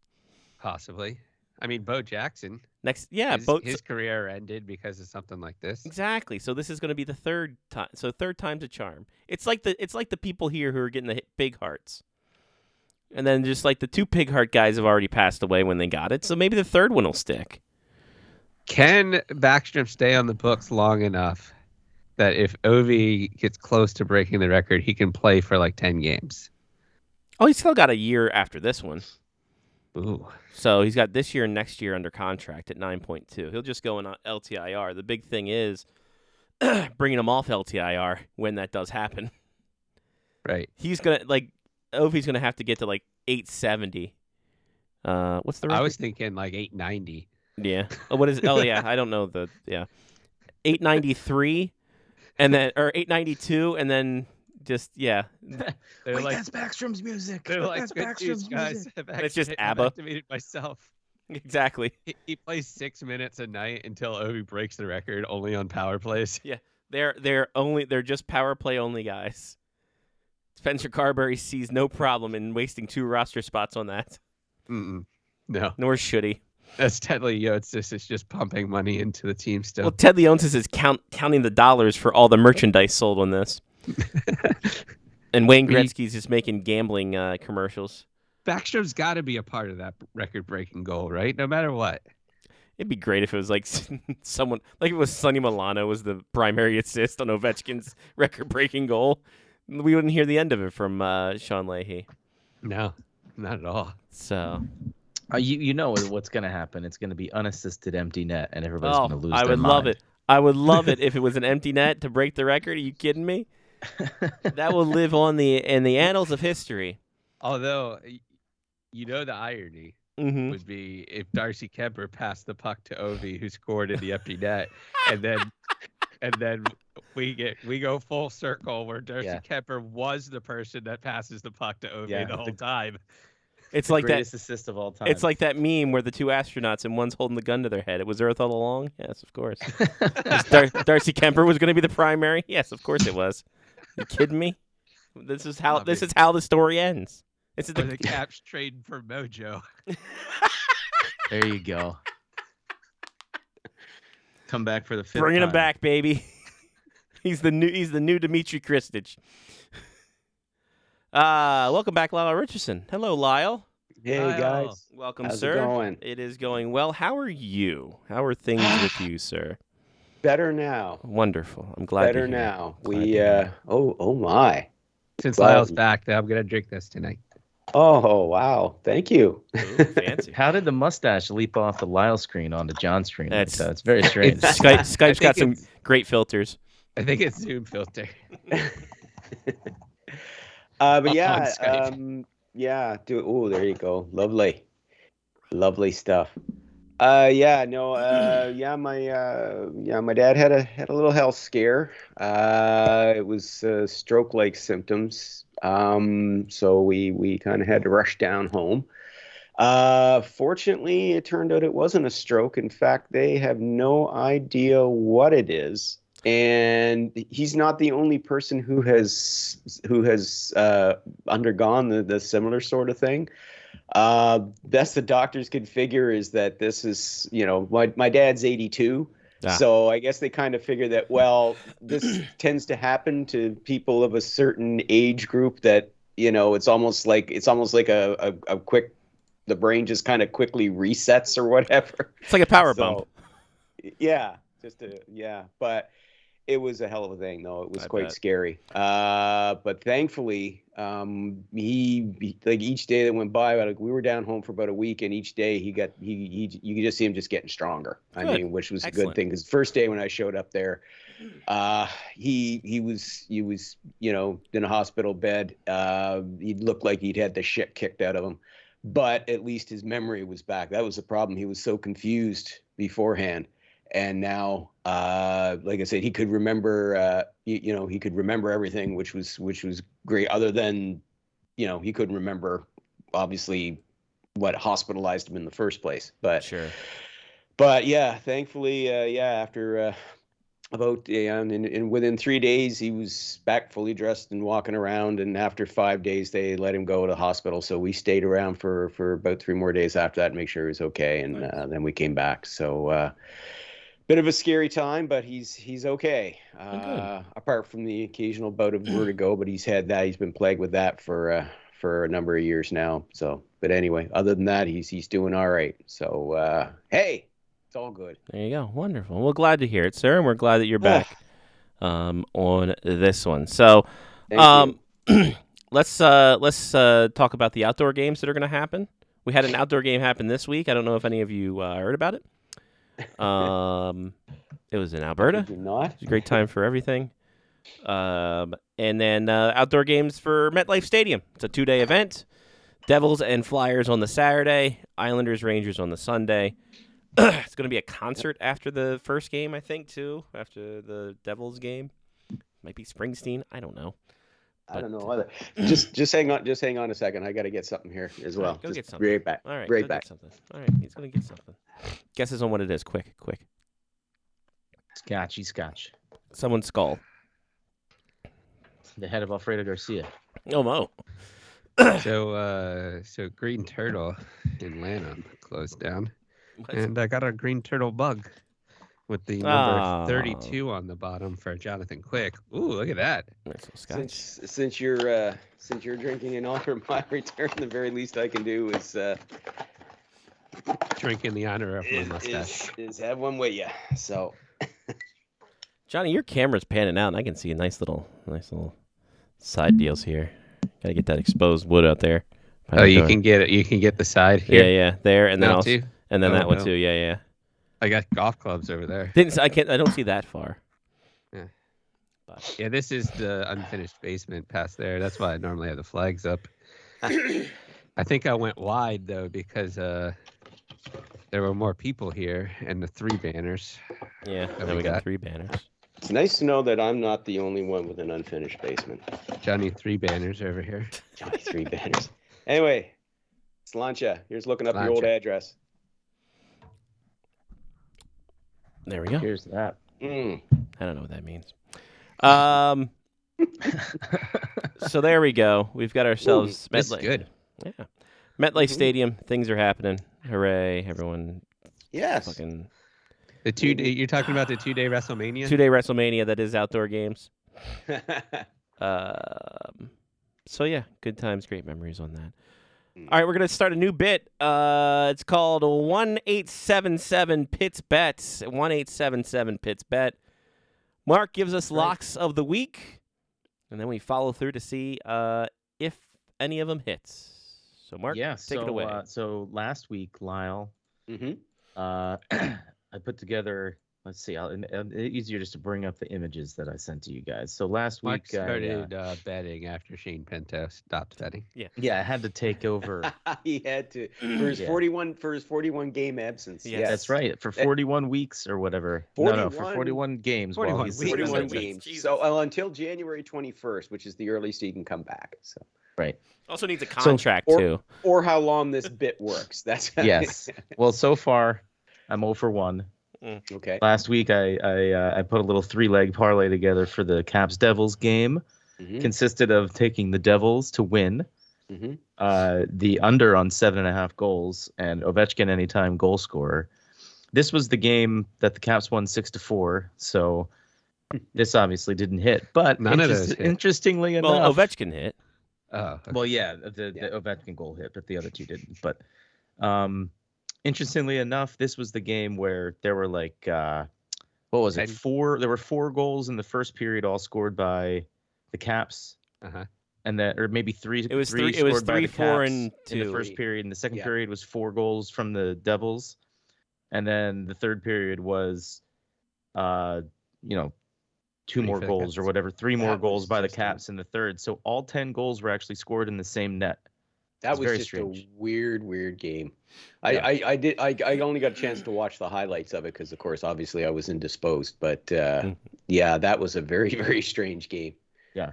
Possibly. I mean, Bo Jackson. Next, yeah, his, both his career ended because of something like this. exactly. So this is going to be the third time. So third time's a charm. It's like the it's like the people here who are getting the big hearts, and then just like the two pig heart guys have already passed away when they got it. So maybe the third one will stick. Can Backstrom stay on the books long enough that if Ovi gets close to breaking the record, he can play for like 10 games? Oh, he's still got a year after this one. Ooh. So he's got this year and next year under contract at 9.2. He'll just go in on LTIR. The big thing is bringing him off LTIR when that does happen. Right. He's gonna like Ovi's gonna have to get to like 870. Uh, what's the record? I was thinking like 890. Yeah. Oh, what is? Oh, yeah. I don't know the. Yeah. 893, and then or 892, and then just yeah. They're like Backstrom's music. they're like good news, guys. I've It's just acti- I've ABBA. activated myself. Exactly. He, he plays six minutes a night until Ovi breaks the record only on power plays. Yeah, they're they're only they're just power play only guys. Spencer Carbery sees no problem in wasting two roster spots on that. Mm-mm. No, Nor should he. that's Ted Lee Yotes. This is just pumping money into the team still. Well, Ted Leonsis is count counting the dollars for all the merchandise sold on this, and Wayne Gretzky's just making gambling uh, commercials. Backstrom's got to be a part of that record-breaking goal, right? No matter what. It'd be great if it was like someone like it was Sonny Milano was the primary assist on Ovechkin's record-breaking goal. We wouldn't hear the end of it from uh, Sean Leahy. No, not at all. So Uh, you you know what's gonna happen? It's gonna be unassisted empty net, and everybody's oh, gonna lose. I their would love it. I would love it if it was an empty net to break the record. Are you kidding me? That will live on the in the annals of history. Although, you know, the irony hmm would be if Darcy Kuemper passed the puck to Ovi, who scored in the empty net, and then and then we get we go full circle where Darcy Yeah. Kuemper was the person that passes the puck to Ovi Yeah, the whole the- time. It's like that. assist of all time. It's like that meme where the two astronauts and one's holding the gun to their head. It was Earth all along. Yes, of course. Dar- Darcy Kuemper was going to be the primary. Yes, of course it was. You kidding me? This is how this is how the story ends. This is the the Caps trading for Mojo. there you go. Come back for the fifth bringing him back, baby. he's the new he's the new Dmitri Khristich. Uh, welcome back, Lyle Richardson. Hello, Lyle. Hey Lyle. guys, Welcome, how's sir. it going? It is going well. How are you? How are things with you, sir? Better now. Wonderful. I'm glad. to Better hear. now. Glad We uh it. oh oh my. Since Well- Lyle's back, I'm gonna drink this tonight. Oh wow. Thank you. Ooh, fancy. How did the mustache leap off the Lyle screen onto John's screen? That's- that? It's very strange. It's- Skype, Skype's got some great filters. I think it's Zoom filter. Uh, but yeah, um, yeah. Do oh, there you go. Lovely, lovely stuff. Uh, yeah, no, uh, yeah, my uh, yeah, my dad had a had a little health scare. Uh, it was uh, stroke-like symptoms. Um, so we we kind of had to rush down home. Uh, fortunately, it turned out it wasn't a stroke. In fact, they have no idea what it is and he's not the only person who has who has uh, undergone the, the similar sort of thing. Uh, best the doctors could figure is that this is you know my my dad's 82. Ah. So I guess they kind of figure that well this tends to happen to people of a certain age group that you know it's almost like it's almost like a, a, a quick the brain just kind of quickly resets or whatever. It's like a power So, bump. Yeah, just a yeah, but it was a hell of a thing though. It was I quite bet. scary. Uh, but thankfully, um, he, he like each day that went by, like we were down home for about a week, and each day he got he he you could just see him just getting stronger. I mean, which was a good thing because first day when I showed up there, uh, he he was he was you know in a hospital bed. Uh, he looked like he'd had the shit kicked out of him but at least his memory was back. That was the problem. He was so confused beforehand, and now, uh, like I said, he could remember. Uh, you, you know, he could remember everything, which was which was great. Other than, you know, he couldn't remember obviously what hospitalized him in the first place. But Sure. but yeah, thankfully, uh, yeah, after uh, about yeah, and, and within three days, he was back fully dressed and walking around. And after five days, they let him go to the hospital. So we stayed around for for about three more days after that, to make sure he was okay, and Nice. uh, then we came back. So. Uh, Bit of a scary time, but he's he's okay. Uh, apart from the occasional bout of vertigo, but he's had that. He's been plagued with that for uh, for a number of years now. So, but anyway, other than that, he's he's doing all right. So, uh, hey, it's all good. There you go. Wonderful. Well, glad to hear it, sir, and we're glad that you're back um, on this one. So, um, let's uh, let's uh, talk about the outdoor games that are going to happen. We had an outdoor game happen this week. I don't know if any of you uh, heard about it. Um, It was in Alberta. Did not? It was a great time for everything. Um, and then uh, outdoor games for MetLife Stadium. It's a two day event. Devils and Flyers on the Saturday, Islanders Rangers on the Sunday. it's going to be a concert after the first game, I think, too. After the Devils game, might be Springsteen. I don't know. I don't know either. Just just hang on just hang on a second. I got to get something here as All right, well. go Just get something. Right back. All right, Right back. Get something. All right, he's going to get something. Guesses on what it is. Quick, quick. Scotchy Scotch. Someone's skull. The head of Alfredo Garcia. Oh, Mo. So, uh, so Green Turtle in Lanham closed down, What? and I got a Green Turtle bug with the number Ah. 32 on the bottom for Jonathan Quick. Ooh, look at that! Nice little scotch. Since since you're uh, since you're drinking in honor of my return, the very least I can do is uh, Drink in the honor of my is, mustache. is, is have one with you. So Johnny, your camera's panning out, and I can see a nice little, nice little side deals here. Gotta get that exposed wood out there. Oh, you door. can get it. You can get the side here. yeah, yeah, there, and then Now also, and then Oh, that one too. Yeah, yeah. I got golf clubs over there. Didn't s- I can't? I don't see that far. Yeah. But Yeah, this is the unfinished basement past there. That's why I normally have the flags up. I think I went wide though because uh, there were more people here and the three banners. yeah, There then we we got got- three banners. it's nice to know that I'm not the only one with an unfinished basement. Johnny three banners over here. Johnny three banners. Anyway, Sláinte, here's looking up your old address. There we go. Here's that. Mm. I don't know what that means. Um. so there we go. We've got ourselves this is MetLife. good. Yeah, MetLife Mhm. Stadium. Things are happening. Hooray! Everyone, Yes. fucking The two day, you're talking about the two day WrestleMania. two day WrestleMania. That is outdoor games. Um, so yeah, good times, great memories on that. All right, we're gonna start a new bit. Uh, it's called one eight seven seven Pits Bets. One eight seven seven Pits Bet. Mark gives us locks of the week, and then we follow through to see uh, if any of them hits. So Mark, yeah. take so, it away. Uh, so last week, Lyle, hmm uh, I put together. Let's see. I'll, and, and easier just to bring up the images that I sent to you guys. So last Mark week, I, uh, started uh, betting after Shane Pinto stopped betting. yeah, yeah, I had to take over. he had to for his Yeah. 41 for his 41 game absence. Yeah, Yes, That's right. For Eh, 41 weeks or whatever. No, no, for 41 41 games. while 41 he's weeks. 41 games. Jesus. So uh, until January 21st, which is the earliest he can come back. So Right. also needs a contract or- too. or how long this bit works. That's Yes. Well, so far, I'm 0 for 1. okay. Last week, I I, uh, I put a little three leg parlay together for the Caps Devils game. Mhm, Consisted of taking the Devils to win, mhm. uh, the under on seven and a half goals, and Ovechkin anytime goal scorer. This was the game that the Caps won six to four. So this obviously didn't hit. But None of interest- those hit. interestingly Well, enough, Ovechkin hit. Oh, okay. Well, yeah, the, the Yeah. Ovechkin goal hit, but the other two didn't. But um, interestingly enough, this was the game where there were like uh, what was it? Four. There were four goals in the first period, all scored by the Caps, uh-huh. and that or maybe three. It was three three- it was three, four, Caps and in the first period, and the second Yeah. period was four goals from the Devils, and then the third period was, uh, you know. Two Three more goals or whatever, three more That goals by the Caps in the third. So all ten goals were actually scored in the same net. That It's was just strange. a weird, weird game. I, Yeah. I, I did. I, I only got a chance to watch the highlights of it because, of course, obviously I was indisposed. But uh, Mhm. yeah, that was a very, very strange game. Yeah,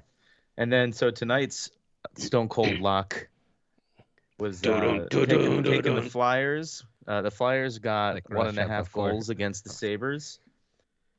and then so tonight's Stone Cold Lock was uh, taking, taking the. Flyers. Uh, the Flyers got Like one and a Russia half before. goals against the Sabres.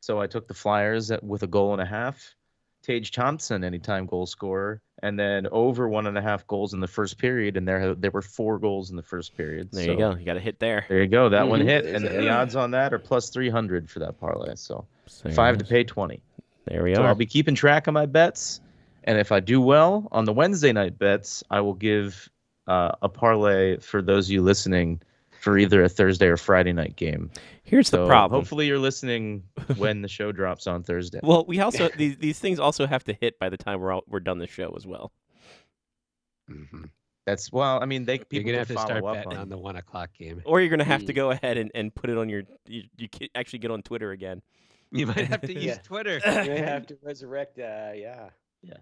So I took the Flyers at, with a goal and a half. Tage Thompson, anytime goal scorer, and then over one and a half goals in the first period, and there there were four goals in the first period. There so you go. You got a hit there. There you go. That one Mhm. hit, and the odds on that are plus three hundred for that parlay. So So five to pay twenty. There we So are. I'll be keeping track of my bets, and if I do well on the Wednesday night bets, I will give uh, a parlay for those of you listening for either a Thursday or Friday night game. Here's So the problem. hopefully you're listening when the show drops on Thursday. Well, we also these these things also have to hit by the time we're all, we're done the show as well. hmm That's well, I mean, they You're people gonna have to start betting on. on the one o'clock game. Or you're gonna have to Mm. go ahead and, and put it on your you, you can actually get on Twitter again You might have to use Yeah. Twitter. You may have to resurrect. Uh, yeah. Yeah.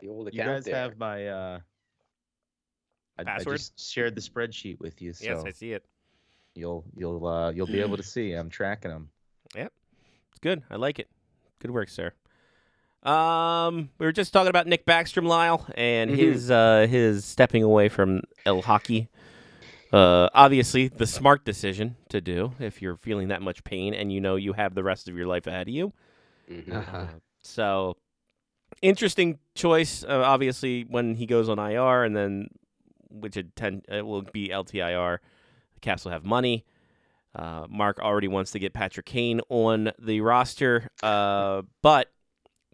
The old account You guys there. have my uh I, I just shared the spreadsheet with you, so Yes, I see it. you'll you'll uh you'll be able to see. I'm tracking them. Yep, It's good. I like it. Good work, sir. Um, we were just talking about Nick Backstrom, Lyle, and Mhm. his uh his stepping away from El Hockey. Uh, obviously, the smart decision to do if you're feeling that much pain and you know you have the rest of your life ahead of you. Mhm. Uh-huh. So, interesting choice. Uh, obviously, when he goes on IR, and then which it, tend, it will be LTIR, the Caps will have money. Uh, Mark already wants to get Patrick Kane on the roster, uh, but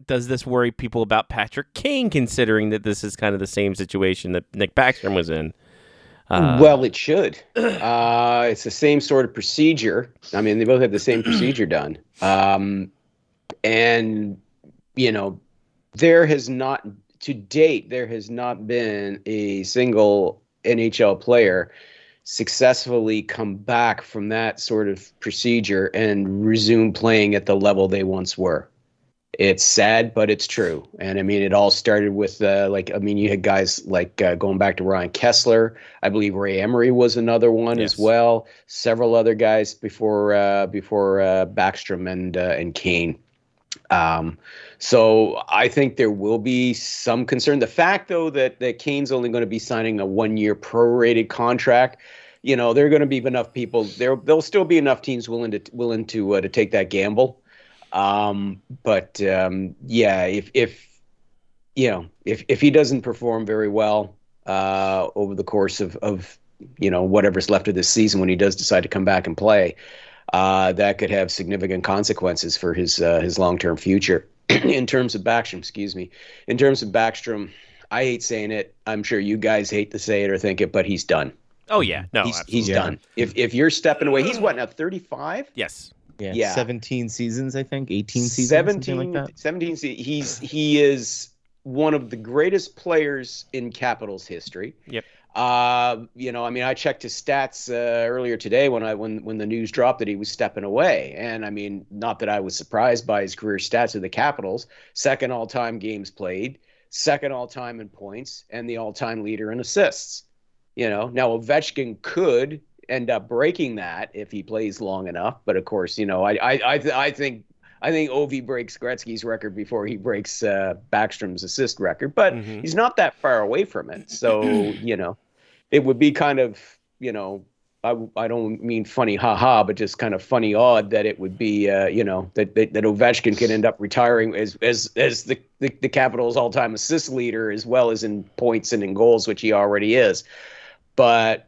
does this worry people about Patrick Kane, considering that this is kind of the same situation that Nick Backstrom was in? Uh, well, it should. Uh, it's the same sort of procedure. I mean, they both have the same procedure done. Um, and, you know, there has not, to date, there has not been a single NHL player successfully come back from that sort of procedure and resume playing at the level they once were. It's sad, but it's true. And I mean, it all started with uh, like I mean, you had guys like uh, going back to Ryan Kesler. I believe Ray Emery was another one Yes. as well. Several other guys before uh, before uh, Backstrom and uh, and Kane. Um, so I think there will be some concern. The fact, though, that that Kane's only going to be signing a one-year prorated contract, you know, there are going to be enough people. There, there'll still be enough teams willing to willing to uh, to take that gamble. Um, but um, yeah, if if you know if if he doesn't perform very well uh, over the course of of you know whatever's left of this season when he does decide to come back and play, uh, that could have significant consequences for his uh, his long term future. in terms of Backstrom, excuse me, in terms of Backstrom, I hate saying it. I'm sure you guys hate to say it or think it, but he's done. oh yeah, no, he's absolutely. he's done. If if you're stepping away, he's what now 35. yes. Yeah, Yeah. 17 seasons, I think, 18 seasons, 17, like that. 17 se- he's he is one of the greatest players in Capitals history. Yep. Uh, you know, I mean, I checked his stats uh, earlier today when I when when the news dropped that he was stepping away, and I mean, not that I was surprised by his career stats with the Capitals. Second all-time games played, second all-time in points, and the all-time leader in assists. You know, now Ovechkin could end up breaking that if he plays long enough, but of course, you know, I I I, th- I think I think Ovi breaks Gretzky's record before he breaks uh, Backstrom's assist record, but Mhm. he's not that far away from it. So you know, it would be kind of you know. I, I don't mean funny haha, but just kind of funny odd that it would be uh, you know that, that that Ovechkin could end up retiring as as as the the, the Capitals all time assist leader as well as in points and in goals, which he already is. But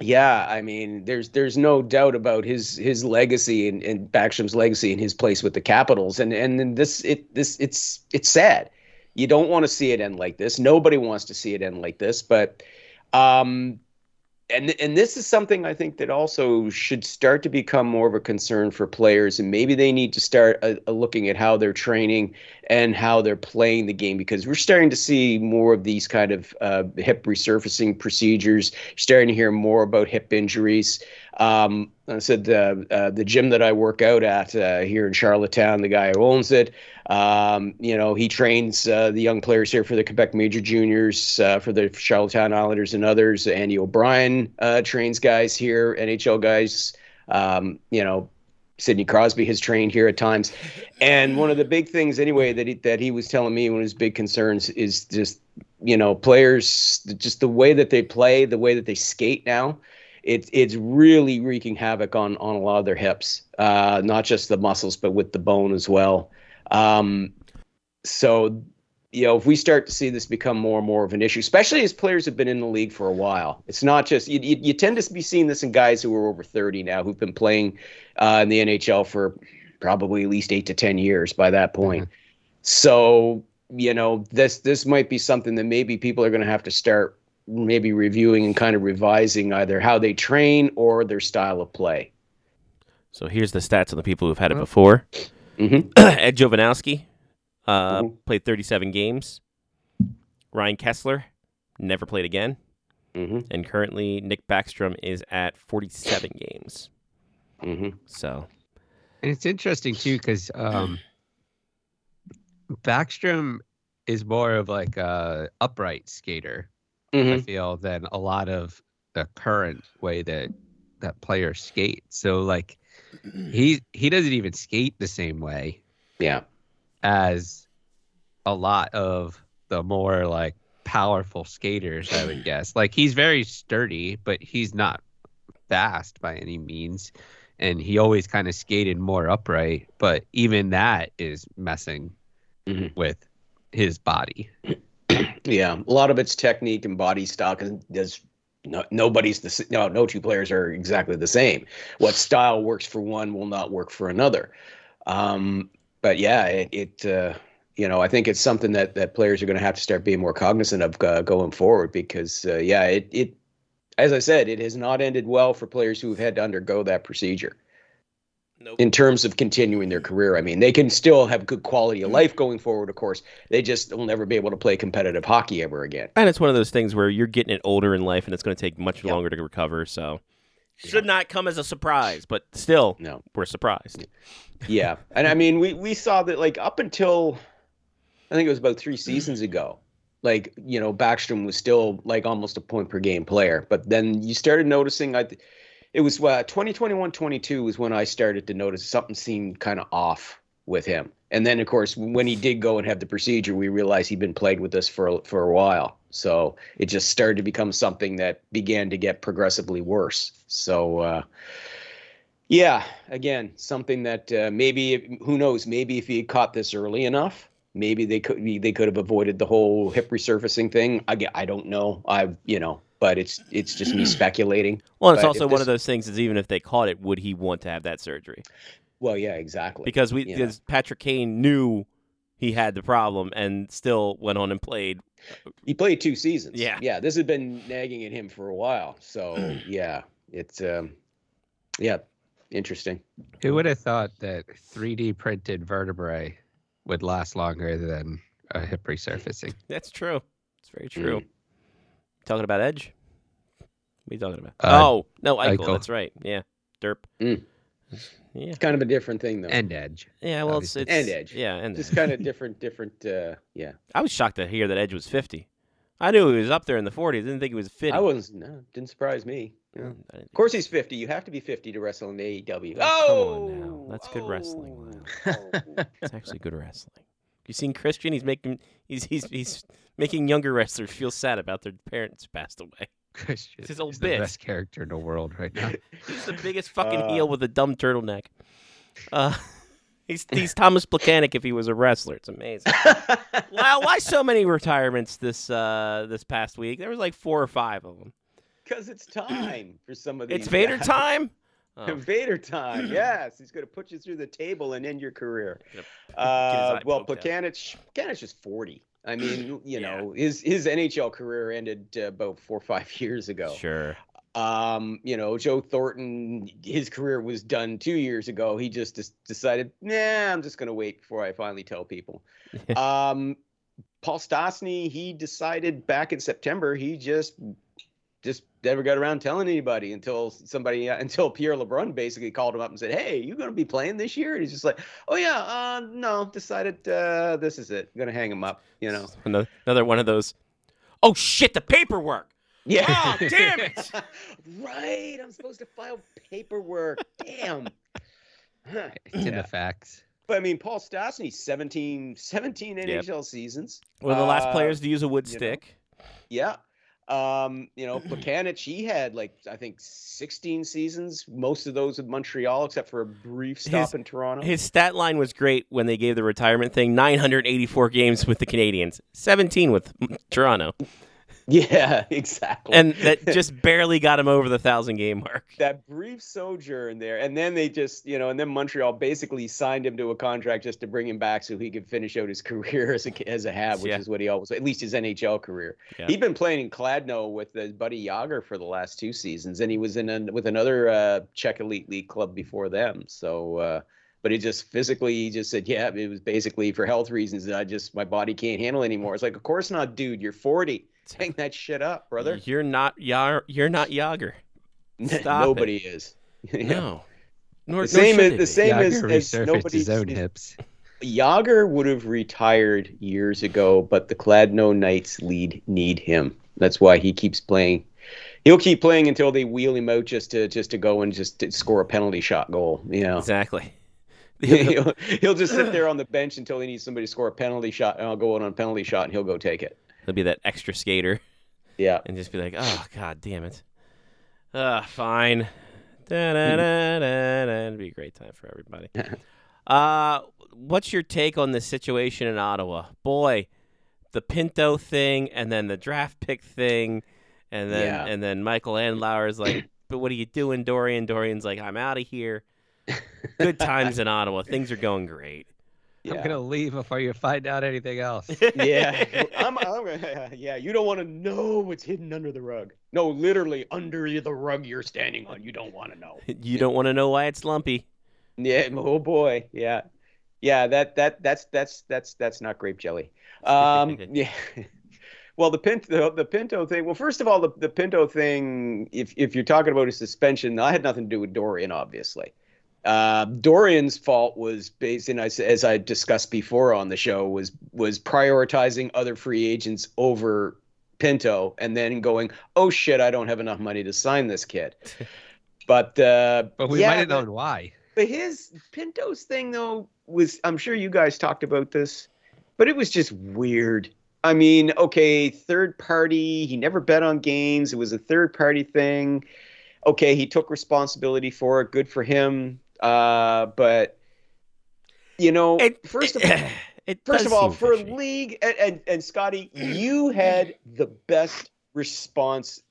yeah, I mean, there's there's no doubt about his his legacy and, and Backstrom's legacy and his place with the Capitals, and and then this it this it's it's sad. You don't want to see it end like this. Nobody wants to see it end like this, but um, and and this is something I think that also should start to become more of a concern for players, and maybe they need to start uh, looking at how they're training and how they're playing the game because we're starting to see more of these kind of uh, hip resurfacing procedures. You're starting to hear more about hip injuries. Um, I said uh, uh, the gym that I work out at uh, here in Charlottetown, the guy who owns it, um, you know, he trains uh, the young players here for the Quebec Major Juniors, uh, for the Charlottetown Islanders and others. Andy O'Brien uh, trains guys here, NHL guys. Um, you know, Sidney Crosby has trained here at times. And one of the big things, anyway, that he, that he was telling me one of his big concerns is just, you know, players, just the way that they play, the way that they skate now. It's it's really wreaking havoc on on a lot of their hips, uh, not just the muscles, but with the bone as well. Um, so, you know, if we start to see this become more and more of an issue, especially as players have been in the league for a while, it's not just you. You, you tend to be seeing this in guys who are over thirty now, who've been playing uh, in the NHL for probably at least eight to ten years by that point. So, you know, this this might be something that maybe people are going to have to start maybe reviewing and kind of revising either how they train or their style of play. So here's the stats on the people who've had it before. Mhm. Ed Jovanovski uh, Mhm. played 37 games. Ryan Kesler never played again. Mm-hmm. And currently, Nick Backstrom is at 47 games. Mm-hmm. So And it's interesting too because um, Backstrom is more of like a upright skater. I Mhm. feel than a lot of the current way that that players skate. So like he he doesn't even skate the same way Yeah. As a lot of the more like powerful skaters, I would guess. Like he's very sturdy, but he's not fast by any means. And he always kind of skated more upright, but even that is messing Mhm. with his body. Yeah, a lot of it's technique and body stock, and there's no, nobody's the no no two players are exactly the same. What style works for one will not work for another. Um, but yeah, it, it uh, you know I think it's something that that players are going to have to start being more cognizant of uh, going forward because uh, yeah it it as I said it has not ended well for players who have had to undergo that procedure Nope. in terms of continuing their career. I mean, they can still have good quality of life going forward, of course. They just will never be able to play competitive hockey ever again. And it's one of those things where you're getting it older in life, and it's going to take much Yep. longer to recover. So, should not come as a surprise, but still, No. we're surprised. Yeah. And I mean, we, we saw that like up until I think it was about three seasons ago, like, you know, Backstrom was still like almost a point per game player. But then you started noticing, I, it was uh, 2021 22 was when I started to notice something seemed kind of off with him. And then, of course, when he did go and have the procedure, we realized he'd been played with us for a- for a while. So it just started to become something that began to get progressively worse. So, uh, yeah, again, something that uh, maybe who knows? Maybe if he had caught this early enough, maybe they could they could have avoided the whole hip resurfacing thing. I I don't know. I you know, but it's it's just me speculating. Well, it's But also if one this- of those things is even if they caught it, would he want to have that surgery? Well, yeah, exactly. Because we Yeah. because Patrick Kane knew he had the problem and still went on and played. He played two seasons. Yeah. yeah. This has been nagging at him for a while. So yeah, it's um, yeah, interesting. Who would have thought that 3D printed vertebrae would last longer than a hip resurfacing? That's true. It's very true. Mm. Talking about Edge? What are you talking about? Uh, oh, no, Eichel, Eichel. That's right. Yeah. Derp. Mm. Yeah. It's kind of a different thing though. And edge. Yeah, well, it's, Obviously. it's And Edge. Yeah, and just kind of different, different. Uh, yeah, I was shocked to hear that Edge was 50. I knew he was up there in the 40s. I didn't think he was 50. I was no, didn't surprise me. Yeah. Mm, I didn't Of course, he's 50. You have to be 50 to wrestle in AEW. Oh, come on now. That's good wrestling, Oh, It's actually good wrestling. You seen Christian? He's making he's he's he's making younger wrestlers feel sad about their parents passed away. Christian It's his old is bit. the best character in the world right now. He's the biggest fucking Uh. heel with a dumb turtleneck. Uh, he's he's Thomas Plekanec if he was a wrestler. It's amazing. wow, why so many retirements this uh this past week? There was like four or five of them. Because it's time for some of these. It's Vader guys. time. Oh, Vader time. Yes, he's going to put you through the table and end your career. Uh, well, poked out. Plekanec, Plekanec is 40. I mean, you Yeah. know, his his NHL career ended uh, about four or five years ago. sure. Um, you know, Joe Thornton, his career was done two years ago. He just des- decided, nah, I'm just going to wait before I finally tell people. um, Paul Stastny, he decided back in September, he just just never got around telling anybody until somebody uh, until Pierre LeBrun basically called him up and said, "Hey, you going to be playing this year?" And he's just like, "Oh yeah, uh, no, decided uh, this is it. going to hang him up." You know. Another, another one of those. Oh shit! The paperwork. Yeah. Oh, damn it. right. I'm supposed to file paperwork. Damn. Huh. It's in Yeah. the facts. But I mean, Paul Stastny, 17, 17 Yep. NHL seasons. One of the last Uh, players to use a wood you know. stick. Yeah. Um, you know, Plekanec, he had like I think 16 seasons, most of those with Montreal, except for a brief stop His- in Toronto. His stat line was great when they gave the retirement thing. 984 games with the Canadiens, 17 with Toronto, yeah, exactly. and that just barely got him over the thousand game mark. that brief sojourn there, and then they just, you know, and then Montreal basically signed him to a contract just to bring him back so he could finish out his career as a as a Hab, which Yeah. is what he always, at least his NHL career. Yeah. He'd been playing in Kladno with his buddy Jagr for the last two seasons, and he was in an, with another uh, Czech elite league club before them. So. uh but he just physically, he just said, "Yeah, it was basically for health reasons. that I just my body can't handle anymore." It's like, of course not, dude. You're 40. Hang that shit up, brother. You're not Yar. You're not Jagr. Stop it. Nobody is. Yeah. No. Nor, The same as the they same Jagr as, as resurfaced nobody's his own hips. Jagr would have retired years ago, but the Kladno Knights lead need him. That's why he keeps playing. He'll keep playing until they wheel him out just to just to go and just to score a penalty shot goal. You know, Exactly. he'll, he'll just sit there on the bench until he needs somebody to score a penalty shot, and I'll go in on a penalty shot, and he'll go take it. He'll be that extra skater Yeah, and just be like, "Oh God, damn it." Uh, fine. It'd be a great time for everybody. Uh, what's your take on the situation in Ottawa? Boy, the Pinto thing, and then the draft pick thing, and then Yeah. and then Michael Andlauer's like, "But what are you doing, Dorion?" Dorion's like, "I'm out of here." Good times in Ottawa. Things are going great. Yeah. I'm gonna leave before you find out anything else. yeah, I'm, I'm, yeah. You don't want to know what's hidden under the rug. No, literally under the rug you're standing on. You don't want to know. you don't want to know why it's lumpy. Yeah. Oh boy. Yeah. Yeah. That that that's that's that's that's not grape jelly. Um. yeah. Well, the Pinto the Pinto thing. Well, first of all, the, the Pinto thing. If if you're talking about a suspension, that had nothing to do with Dorion, obviously. Uh, Dorion's fault was based, and I, as I discussed before on the show, was was prioritizing other free agents over Pinto, and then going, "Oh shit, I don't have enough money to sign this kid." But uh, But we yeah, might have known why. but his Pinto's thing though was I'm sure you guys talked about this, but it was just weird. I mean, okay, third party, he never bet on games. It was a third party thing. Okay, he took responsibility for it. Good for him. Uh, but you know, It, first of all, First of all, for fishy. league and, and, and Scotty, you had the best response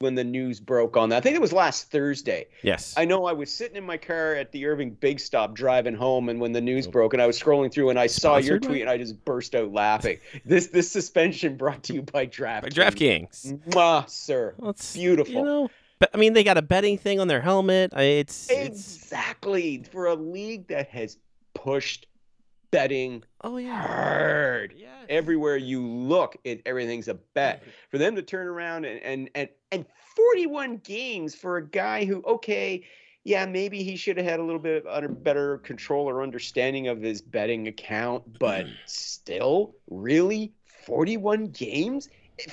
when the news broke on that. I think it was last Thursday. yes, I know I was sitting in my car at the Irving Big Stop driving home, and when the news broke, and I was scrolling through, and I saw your Sponsored by- tweet, and I just burst out laughing. This this suspension brought to you by DraftKings. By DraftKings. Mwah, sir. Well, Beautiful. You know, but I mean, they got a betting thing on their helmet. It's, it's Exactly for a league that has pushed betting oh yeah, hard. yeah. everywhere you look, it everything's a bet. For them to turn around and and and, and 41 games for a guy who, okay, yeah, maybe he should have had a little bit of under, better control or understanding of his betting account, but still, really, 41 games.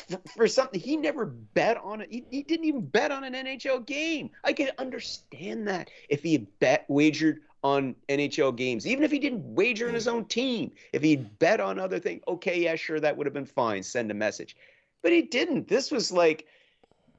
For, for something he never bet on it, he, he didn't even bet on an NHL game. I could understand that if he bet wagered on NHL games, even if he didn't wager on his own team, if he'd bet on other things, okay, yeah, sure, that would have been fine. Send a message. But he didn't. This was like,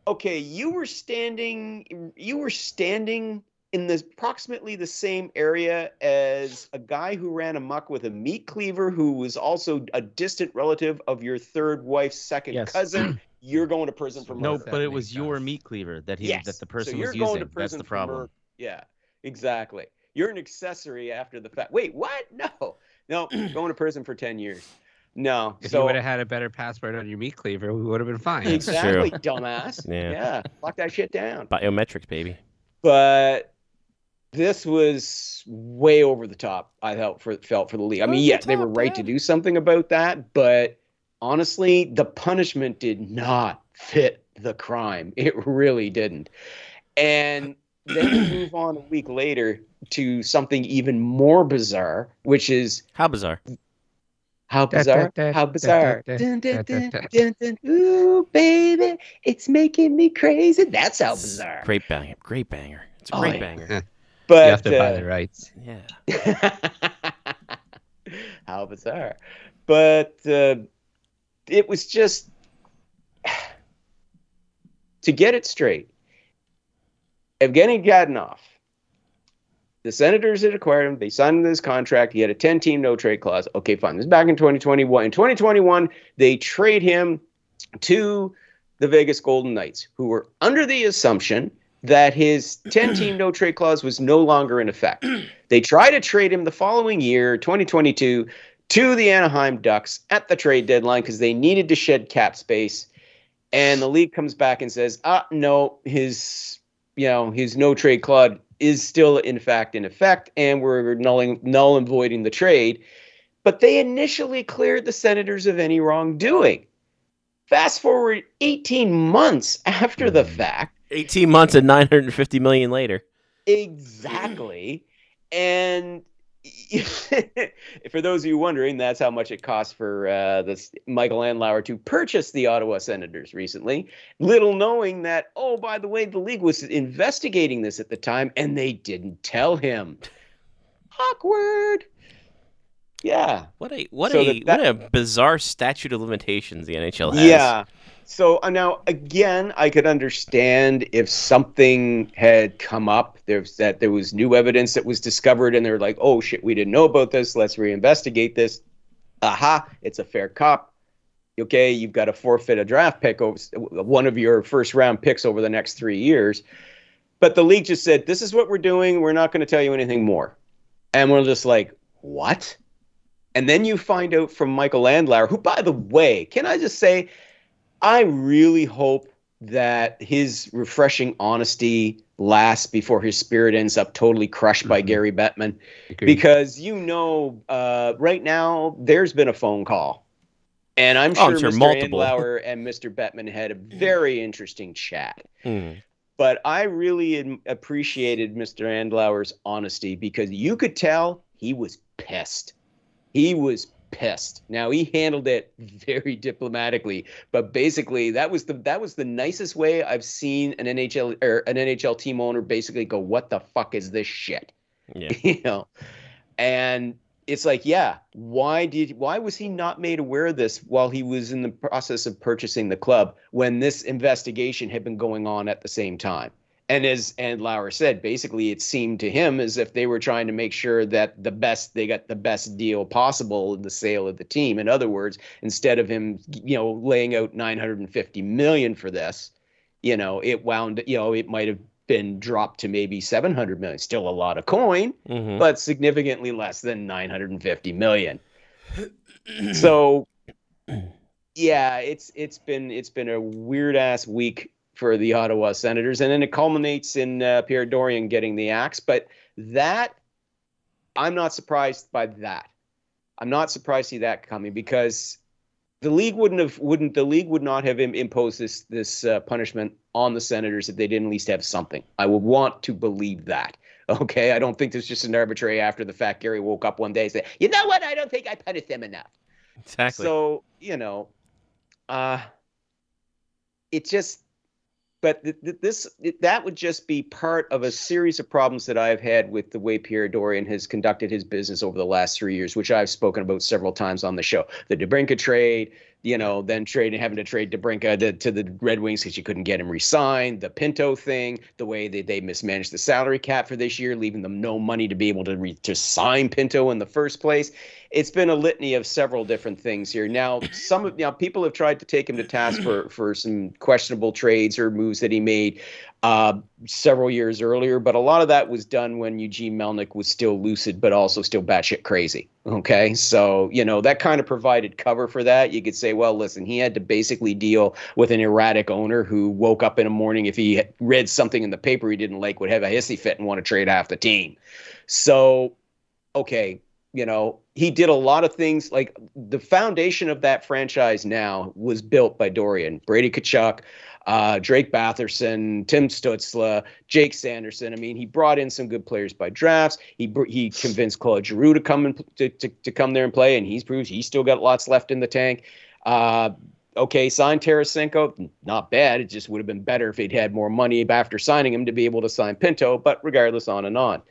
okay, you were standing, you were standing in this approximately the same area as a guy who ran amok with a meat cleaver who was also a distant relative of your third wife's second Yes. cousin. You're going to prison for murder. No, but it makes was your meat cleaver that he Yes. that the person so you're was going using. to That's the problem. murder. Yeah, exactly. You're an accessory after the fact. Wait, what? No, no, going to prison for ten years. No. If you would have had a better password on your meat cleaver, we would have been fine. Exactly, dumbass. Yeah. yeah, lock that shit down. Biometrics, baby. But this was way over the top. I felt for felt for the league. I mean, Over the yes, they were top, right to do something about that, but honestly, the punishment did not fit the crime. It really didn't. And then we move on a week later to something even more bizarre, which is How bizarre. how bizarre, da, da, how da, bizarre. da, Dun, dun, da, da, dun, dun, dun. Ooh, baby, it's making me crazy. That's how bizarre. Great banger. Great banger. It's a Oh, great yeah. banger. But you have to buy uh, the rights. Yeah. How bizarre. But uh, it was just to get it straight. Evgeny Dadonov, the Senators had acquired him. They signed him this contract. He had a 10 team no trade clause. Okay, fine. This is back in 2021. In 2021, they trade him to the Vegas Golden Knights, who were under the assumption that his 10 team no trade clause was no longer in effect. They try to trade him the following year, 2022, to the Anaheim Ducks at the trade deadline because they needed to shed cap space. And the league comes back and says, ah, no, his, you know, his no trade clause is still in fact in effect, and we're nulling, null and voiding the trade. But they initially cleared the Senators of any wrongdoing. Fast forward 18 months after the fact, 18 months and 950 million later. Exactly. and for those of you wondering, that's how much it cost for uh, this Michael Andlauer to purchase the Ottawa Senators recently. Little knowing that, oh, by the way, the league was investigating this at the time, and they didn't tell him. Awkward. Yeah. What a what So a that- that- what a bizarre statute of limitations the NHL has. Yeah. So uh, now again, I could understand if something had come up. There's that there was new evidence that was discovered, and they're like, "Oh shit, we didn't know about this. Let's reinvestigate this." Aha! It's a fair cop. Okay, you've got to forfeit a draft pick over one of your first round picks over the next three years. But the league just said, "This is what we're doing. We're not going to tell you anything more." And we're just like, "What?" And then you find out from Michael Andlauer, who, by the way, can I just say, I really hope that his refreshing honesty lasts before his spirit ends up totally crushed by Gary Bettman. Agreed. Because you know, uh, right now there's been a phone call, and I'm Oh, sure, I'm sure Mr. multiple. Andlauer and Mr. Bettman had a very interesting chat. Hmm. But I really appreciated Mr. Andlauer's honesty because you could tell he was pissed. He was pissed. Now he handled it very diplomatically, but basically that was the that was the nicest way I've seen an NHL or an NHL team owner basically go, "What the fuck is this shit?" Yeah. you know. And it's like, yeah, why did why was he not made aware of this while he was in the process of purchasing the club when this investigation had been going on at the same time? And as Andlauer said, basically it seemed to him as if they were trying to make sure that the best they got the best deal possible in the sale of the team. In other words, instead of him, you know, laying out 950 million for this, you know, it wound, you know, it might have been dropped to maybe 700 million. Still a lot of coin, Mhm. but significantly less than 950 million. so yeah, it's it's been it's been a weird ass week for the Ottawa Senators, and then it culminates in uh, Pierre Dorion getting the axe. But that I'm not surprised by that. I'm not surprised to see that coming because the league wouldn't have wouldn't the league would not have im- imposed this this uh, punishment on the Senators if they didn't at least have something. I would want to believe that. Okay, I don't think there's just an arbitrary after the fact. Gary woke up one day and said, "You know what? I don't think I punished them enough." Exactly. So you know, uh, it just, but th- th- this it, that would just be part of a series of problems that I've had with the way Pierre Dorion has conducted his business over the last three years, which I've spoken about several times on the show. The DeBrincat trade, you know, then trading having to trade DeBrincat to, to the Red Wings because you couldn't get him re-signed. The Pinto thing, the way that they mismanaged the salary cap for this year, leaving them no money to be able to re- to sign Pinto in the first place. It's been a litany of several different things here. Now, some of now people have tried to take him to task for for some questionable trades or moves that he made uh, several years earlier, but a lot of that was done when Eugene Melnyk was still lucid, but also still batshit crazy. Okay, so you know that kind of provided cover for that. You could say, well, listen, he had to basically deal with an erratic owner who woke up in the morning if he read something in the paper he didn't like, would have a hissy fit and want to trade half the team. So, okay, you know, he did a lot of things like the foundation of that franchise now was built by Dorion, Brady Tkachuk, uh, Drake Batherson, Tim Stützle, Jake Sanderson. I mean, he brought in some good players by drafts. He he convinced Claude Giroux to come and to, to, to come there and play, and he's proved he's still got lots left in the tank. Uh, okay, signed Tarasenko, not bad. It just would have been better if he'd had more money after signing him to be able to sign Pinto. But regardless, on and on.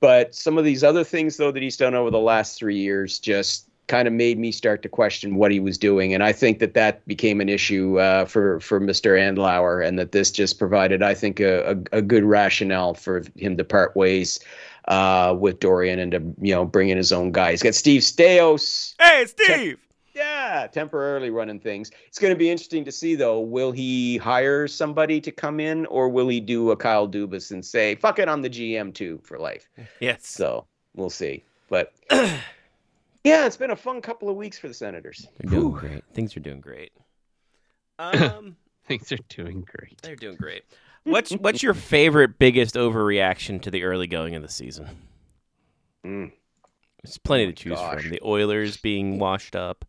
But some of these other things, though, that he's done over the last three years just kind of made me start to question what he was doing. And I think that that became an issue uh, for, for Mr. Andlauer, and that this just provided, I think, a, a, a good rationale for him to part ways uh, with Dorion and to, you know, bring in his own guy. He's got Steve Staios. Hey, Steve. Yeah, temporarily running things. It's going to be interesting to see, though. Will he hire somebody to come in, or will he do a Kyle Dubas and say, "Fuck it, I'm the GM too for life"? Yes. So we'll see. But yeah, it's been a fun couple of weeks for the Senators. They're doing great. Things are doing great. Um, Things are doing great. they're doing great. What's what's your favorite biggest overreaction to the early going of the season? Mm. There's plenty to choose gosh. from. The Oilers being washed up.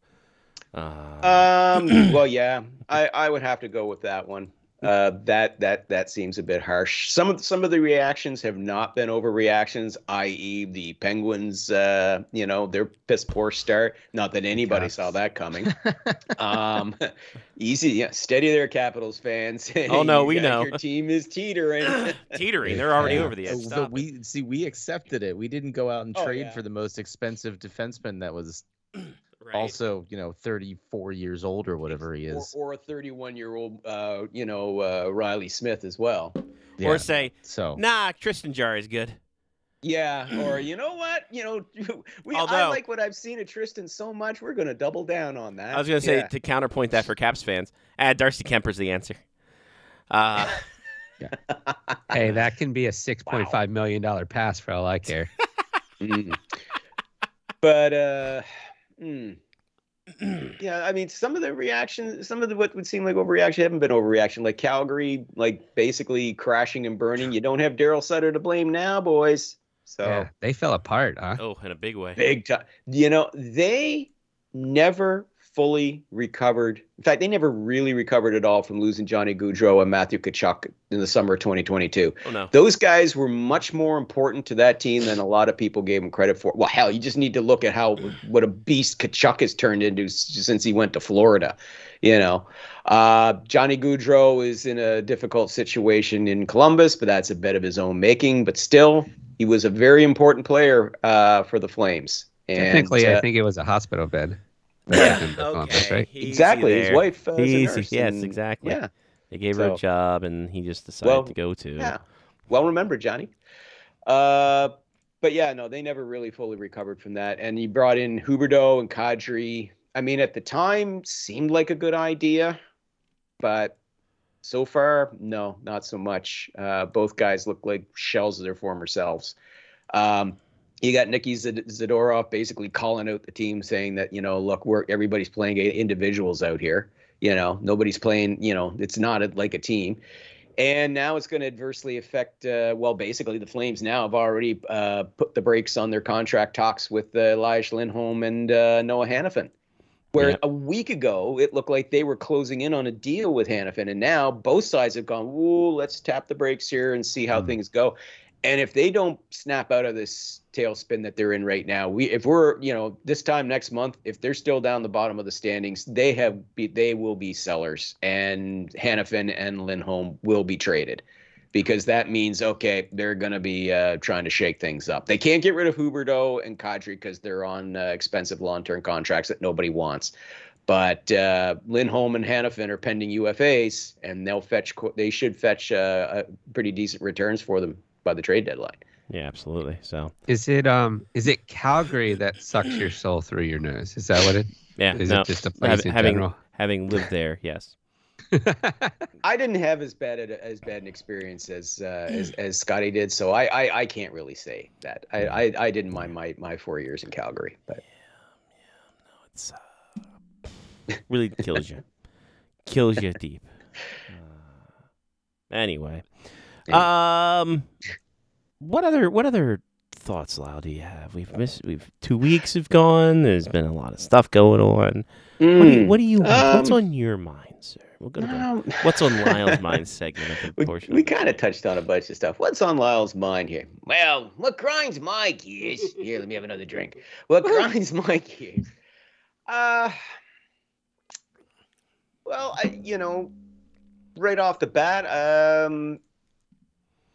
Uh, Um. well, yeah, I I would have to go with that one. Uh, that that that seems a bit harsh. Some of some of the reactions have not been overreactions, i.e., the Penguins. Uh, you know, their piss poor start. Not that anybody Yes. saw that coming. um, easy, yeah, steady there, Capitals fans. Oh, no, we know. your team is teetering. Teetering. They're already Yeah. over the edge. Stop but it. we see we accepted it. We didn't go out and Oh, trade yeah. for the most expensive defenseman that was Right. also, you know, 34 years old or whatever he is. or a 31 year old, uh, you know, uh, Reilly Smith as well. Yeah, Or say, so nah, Tristan Jar is good. Yeah, or you know what, you know, we Although, I like what I've seen of Tristan so much. We're gonna double down on that. I was gonna say Yeah. to counterpoint that for Caps fans, ah, Darcy Kuemper's the answer. Uh, Hey, that can be a six point five million dollar pass for all I care. Mm. but uh, mm. yeah, I mean, some of the reactions, some of the what would seem like overreaction haven't been overreaction. Like Calgary, like basically crashing and burning. You don't have Darryl Sutter to blame now, boys. So Yeah, they fell apart, huh? oh, in a big way. big time. You know, they never fully recovered. In fact, they never really recovered at all from losing Johnny Gaudreau and Matthew Tkachuk in the summer of 2022. Oh no. Those guys were much more important to that team than a lot of people gave them credit for. Well, hell, you just need to look at how what a beast Tkachuk has turned into since he went to Florida. You know, uh, Johnny Gaudreau is in a difficult situation in Columbus, but that's a bit of his own making. But still, he was a very important player uh, for the Flames. And, Technically, uh, I think it was a hospital bed. Yeah. in Okay. right? Easy exactly his there. wife. Uh, is a nurse, Yes, and- exactly. Yeah, They gave her a job, and he just decided Well, to go to. Yeah. Well remembered, Johnny. Uh, but yeah, no, they never really fully recovered from that. And he brought in Huberdeau and Kadri. I mean, at the time, seemed like a good idea, but so far, no, not so much. Uh, both guys look like shells of their former selves. Um, you got Nikki Zadorov basically calling out the team, saying that you know, look, we're everybody's playing individuals out here. You know, nobody's playing. You know, it's not a, like a team. And now it's going to adversely affect, uh, well, basically the Flames now have already uh, put the brakes on their contract talks with uh, Elias Lindholm and uh, Noah Hanifin. Where Yep. a week ago it looked like they were closing in on a deal with Hanifin, and now both sides have gone, "Ooh, let's tap the brakes here and see how Mm. things go." And if they don't snap out of this tailspin that they're in right now, we if we're you know this time next month, if they're still down the bottom of the standings, they have be, they will be sellers, and Hanifin and Lindholm will be traded because that means okay they're going to be uh, trying to shake things up. They can't get rid of Huberdeau and Kadri because they're on uh, expensive long term contracts that nobody wants. But uh, Lindholm and Hanifin are pending UFAs, and they'll fetch. They should fetch uh, uh, pretty decent returns for them by the trade deadline. Yeah, absolutely. So Is it um is it Calgary that sucks your soul through your nose? Is that what it yeah, is? no, it just a place hav- in having general? having lived there, yes. I didn't have as bad a, as bad an experience as uh, as, as Scotty did, so I, I I can't really say that. I, I I didn't mind my my four years in Calgary, but yeah, yeah, no, It's uh, really kills you, kills you deep. Uh, anyway, um, what other what other thoughts, Lau, do you have? We've missed. We've two weeks have gone. There's been a lot of stuff going on. What do you? What do you? what's Um, on your mind, sir? We're gonna go. Um, What's on Lyle's mind segment of the we, portion? we kind of touched on a bunch of stuff. What's on Lyle's mind here? Well, what grinds my gears? Here, let me have another drink. What grinds my gears? Uh, well, I, you know, right off the bat, um,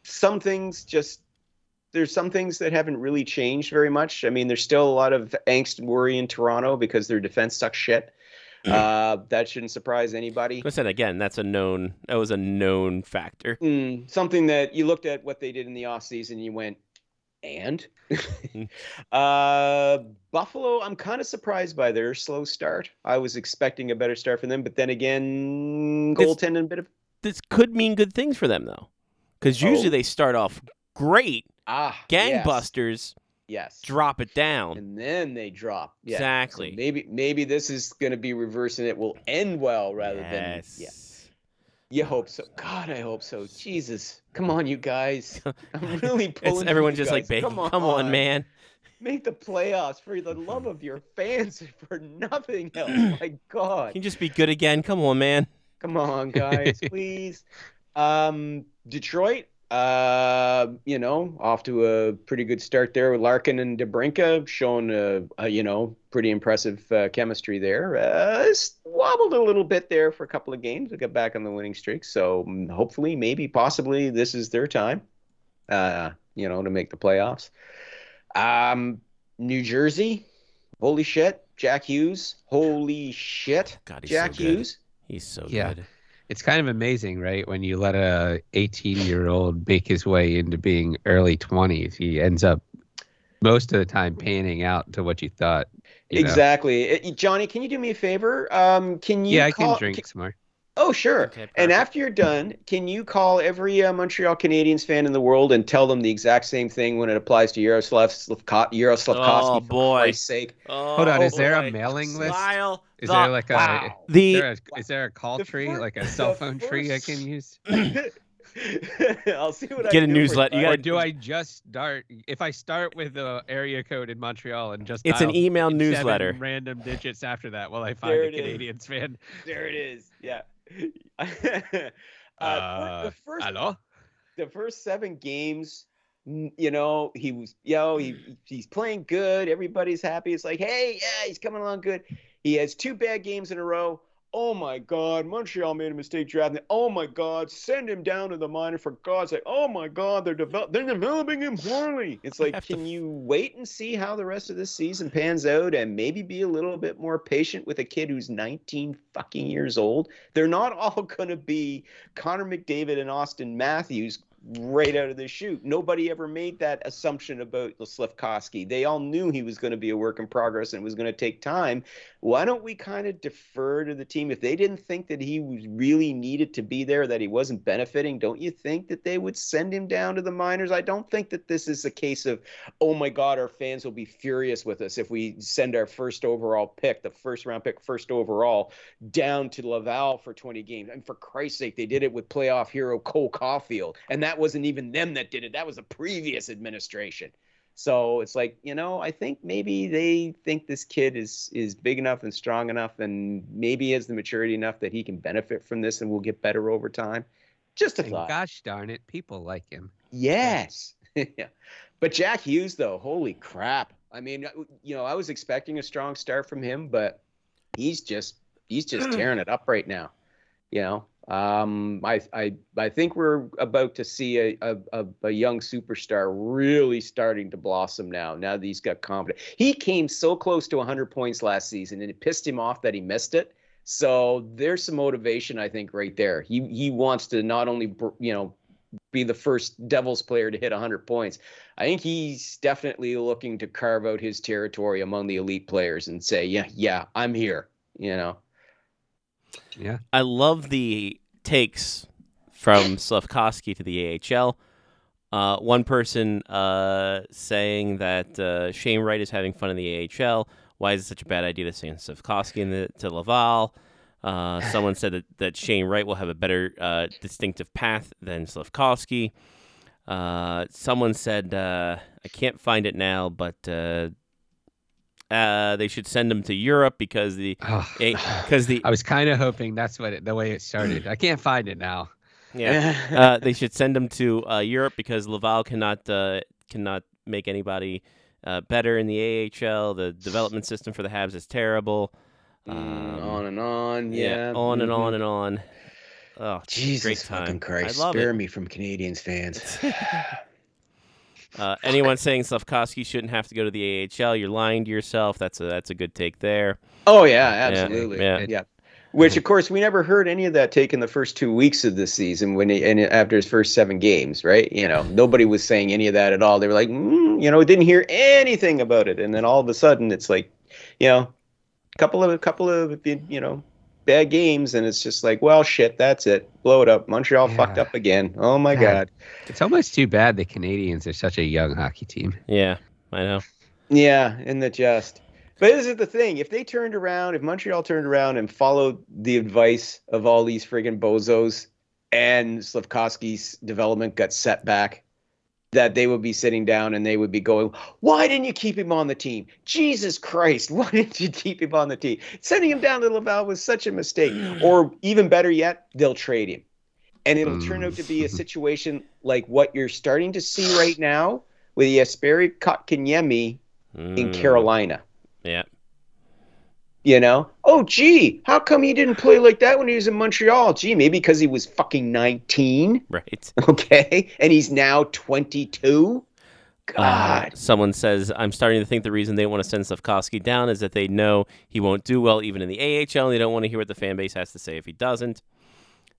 some things just there's some things that haven't really changed very much. I mean, there's still a lot of angst and worry in Toronto because their defense sucks shit. Uh, that shouldn't surprise anybody. I said again, that's a known. That was a known factor. Mm, something that you looked at what they did in the offseason and you went, and? uh, Buffalo, I'm kind of surprised by their slow start. I was expecting a better start from them, but then again, goaltending a bit of. This could mean good things for them though, because usually Oh. they start off great, Ah, gangbusters, Yes. drop it down. And then they drop. Yeah. So Exactly. maybe maybe this is going to be reverse and it will end well rather than. yes. Yeah. You hope so. God, I hope so. Jesus. Come on, you guys. I'm really pulling. Everyone's just like, guys. "Babe, come on, come on, man. Make the playoffs for the love of your fans, for nothing else. My God. Can you just be good again? Come on, man. Come on, guys, please. Um, Detroit, uh, you know, off to a pretty good start there with Larkin and DeBrincat, showing a, a you know pretty impressive uh, chemistry there. Uh, wobbled a little bit there for a couple of games. We got back on the winning streak, so mm, hopefully, maybe, possibly, this is their time. Uh, you know, to make the playoffs. Um, New Jersey, holy shit, Jack Hughes, holy shit, God, he's Jack so good. Hughes. He's so Yeah. good. It's kind of amazing, right? When you let a 18 year old make his way into being early 20s, he ends up most of the time panning out to what you thought. you? Exactly, Uh, Johnny. Can you do me a favor? Um, can you? Yeah, I can drink some more. Oh, sure. Okay, and after you're done, can you call every uh, Montreal Canadiens fan in the world and tell them the exact same thing when it applies to Yaroslav Slavko- Yaroslavkovsky? Oh, for boy. Christ's sake. Hold on, is there a mailing list? Lyle, Is the- there like a Wow. is the there a, is there a call The tree, fir- like a the cell phone tree I can use? I'll see what I Get a can do for newsletter. You Lyle. Or do I just start if I start with the area code in Montreal and just It's an email newsletter. random digits after that? Will I find There a it is. Canadiens fan? There it is. Yeah. Uh, Uh, the first hello? the first seven games, you know, he was, yo, he he's playing good. Everybody's happy. It's like, hey, yeah, he's coming along good. He has two bad games in a row. Oh my God, Montreal made a mistake drafting. Oh my God, send him down to the minor for God's sake. Oh my God, they're develop they're developing him poorly. It's like, have to can you wait and see how the rest of this season pans out and maybe be a little bit more patient with a kid who's 19 fucking years old? They're not all going to be Connor McDavid and Auston Matthews right out of the chute. Nobody ever made that assumption about Slafkovsky. They all knew he was going to be a work in progress and it was going to take time. Why don't we kind of defer to the team? If they didn't think that he really needed to be there, that he wasn't benefiting, don't you think that they would send him down to the minors? I don't think that this is a case of, oh my God, our fans will be furious with us if we send our first overall pick, the first round pick, first overall, down to Laval for 20 games. And for Christ's sake, they did it with playoff hero Cole Caufield. And that wasn't even them that did it, that was a previous administration. So it's like, you know, I think maybe they think this kid is is big enough and strong enough and maybe has the maturity enough that he can benefit from this and will get better over time. Just a And thought. gosh darn it, people like him. Yes. yeah. But Jack Hughes, though, holy crap. I mean, uh, you know, I was expecting a strong start from him, but he's just he's just tearing it up right now. You know, um, I I I think we're about to see a, a a young superstar really starting to blossom now. Now that he's got confidence, he came so close to 100 points last season, and it pissed him off that he missed it. So there's some motivation, I think, right there. He he wants to not only you know be the first Devils player to hit 100 points. I think he's definitely looking to carve out his territory among the elite players and say, yeah, yeah, I'm here. You know. Yeah. I love the takes from Slafkovsky to the AHL. Uh, one person uh, saying that uh, Shane Wright is having fun in the AHL. Why is it such a bad idea to send Slafkovsky the, to Laval? Uh, someone said that, that Shane Wright will have a better uh, distinctive path than Slafkovsky. Uh, someone said, uh, I can't find it now, but uh, they should send him to Europe because the Oh, because the I was kind of hoping that's what it, the way it started. I can't find it now. yeah uh, they should send him to uh, Europe because Laval cannot uh, cannot make anybody uh, better in the AHL. The development system for the Habs is terrible. Mm, Um, on and on. Yeah. on and mhm. on and on. Oh, Jesus great time. fucking Christ. I love Spare it. me from Canadiens fans. Uh, anyone saying Slafkovsky shouldn't have to go to the AHL, you're lying to yourself. That's a that's a good take there. Oh yeah, absolutely. yeah. Yeah. Which of course we never heard any of that take in the first two weeks of the season when he, and after his first seven games, right? You know, nobody was saying any of that at all. They were like, mm, you know, didn't hear anything about it, and then all of a sudden it's like, you know, a couple of a couple of you know bad games, and it's just like, well, shit, that's it, blow it up. Montreal fucked up again. Oh my God. god. It's almost too bad the Canadiens are such a young hockey team. Yeah, I know. Yeah, in the just. But this is the thing. If they turned around, if Montreal turned around and followed the advice of all these friggin' bozos and Slafkovsky's development got set back, that they would be sitting down and they would be going, Why didn't you keep him on the team? Jesus Christ, why didn't you keep him on the team? Sending him down to Laval was such a mistake. or even better yet, they'll trade him. And it'll turn out to be a situation like what you're starting to see right now with Jesperi Kotkaniemi in Mm, Carolina. Yeah. You know, oh gee, how come he didn't play like that when he was in Montreal? Gee, maybe because he was fucking 19, Right. okay, and he's now 22. Uh, God, someone says, I'm starting to think the reason they want to send Slafkovsky down is that they know he won't do well even in the AHL, and they don't want to hear what the fan base has to say if he doesn't.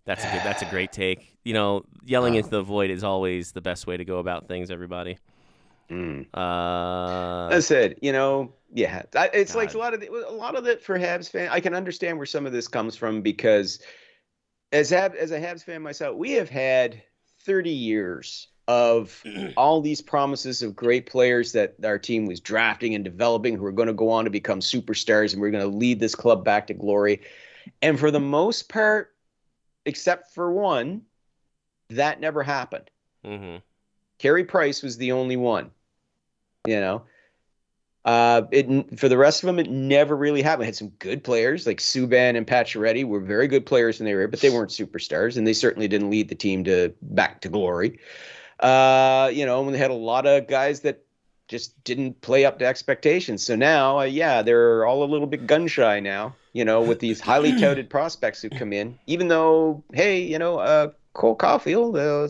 That's a good, that's a great take. You know, yelling into the void is always the best way to go about things. Everybody. Mm. Uh, that's it. You know, yeah, I- it's like a lot of the, a lot of it for Habs fan. I can understand where some of this comes from because as Hab, as a Habs fan myself, we have had 30 years of all these promises of great players that our team was drafting and developing who are going to go on to become superstars and we're going to lead this club back to glory. And for the most part, except for one, that never happened. mhm. Carey Price was the only one. You know, uh, it for the rest of them, it never really happened. Had some good players like Subban and Pacioretty were very good players when they were but they weren't superstars, and they certainly didn't lead the team to back to glory. Uh, you know, when they had a lot of guys that just didn't play up to expectations. So now, uh, yeah, they're all a little bit gun shy now. You know, with these highly touted prospects who come in, even though, hey, you know, uh, Cole Caufield, uh,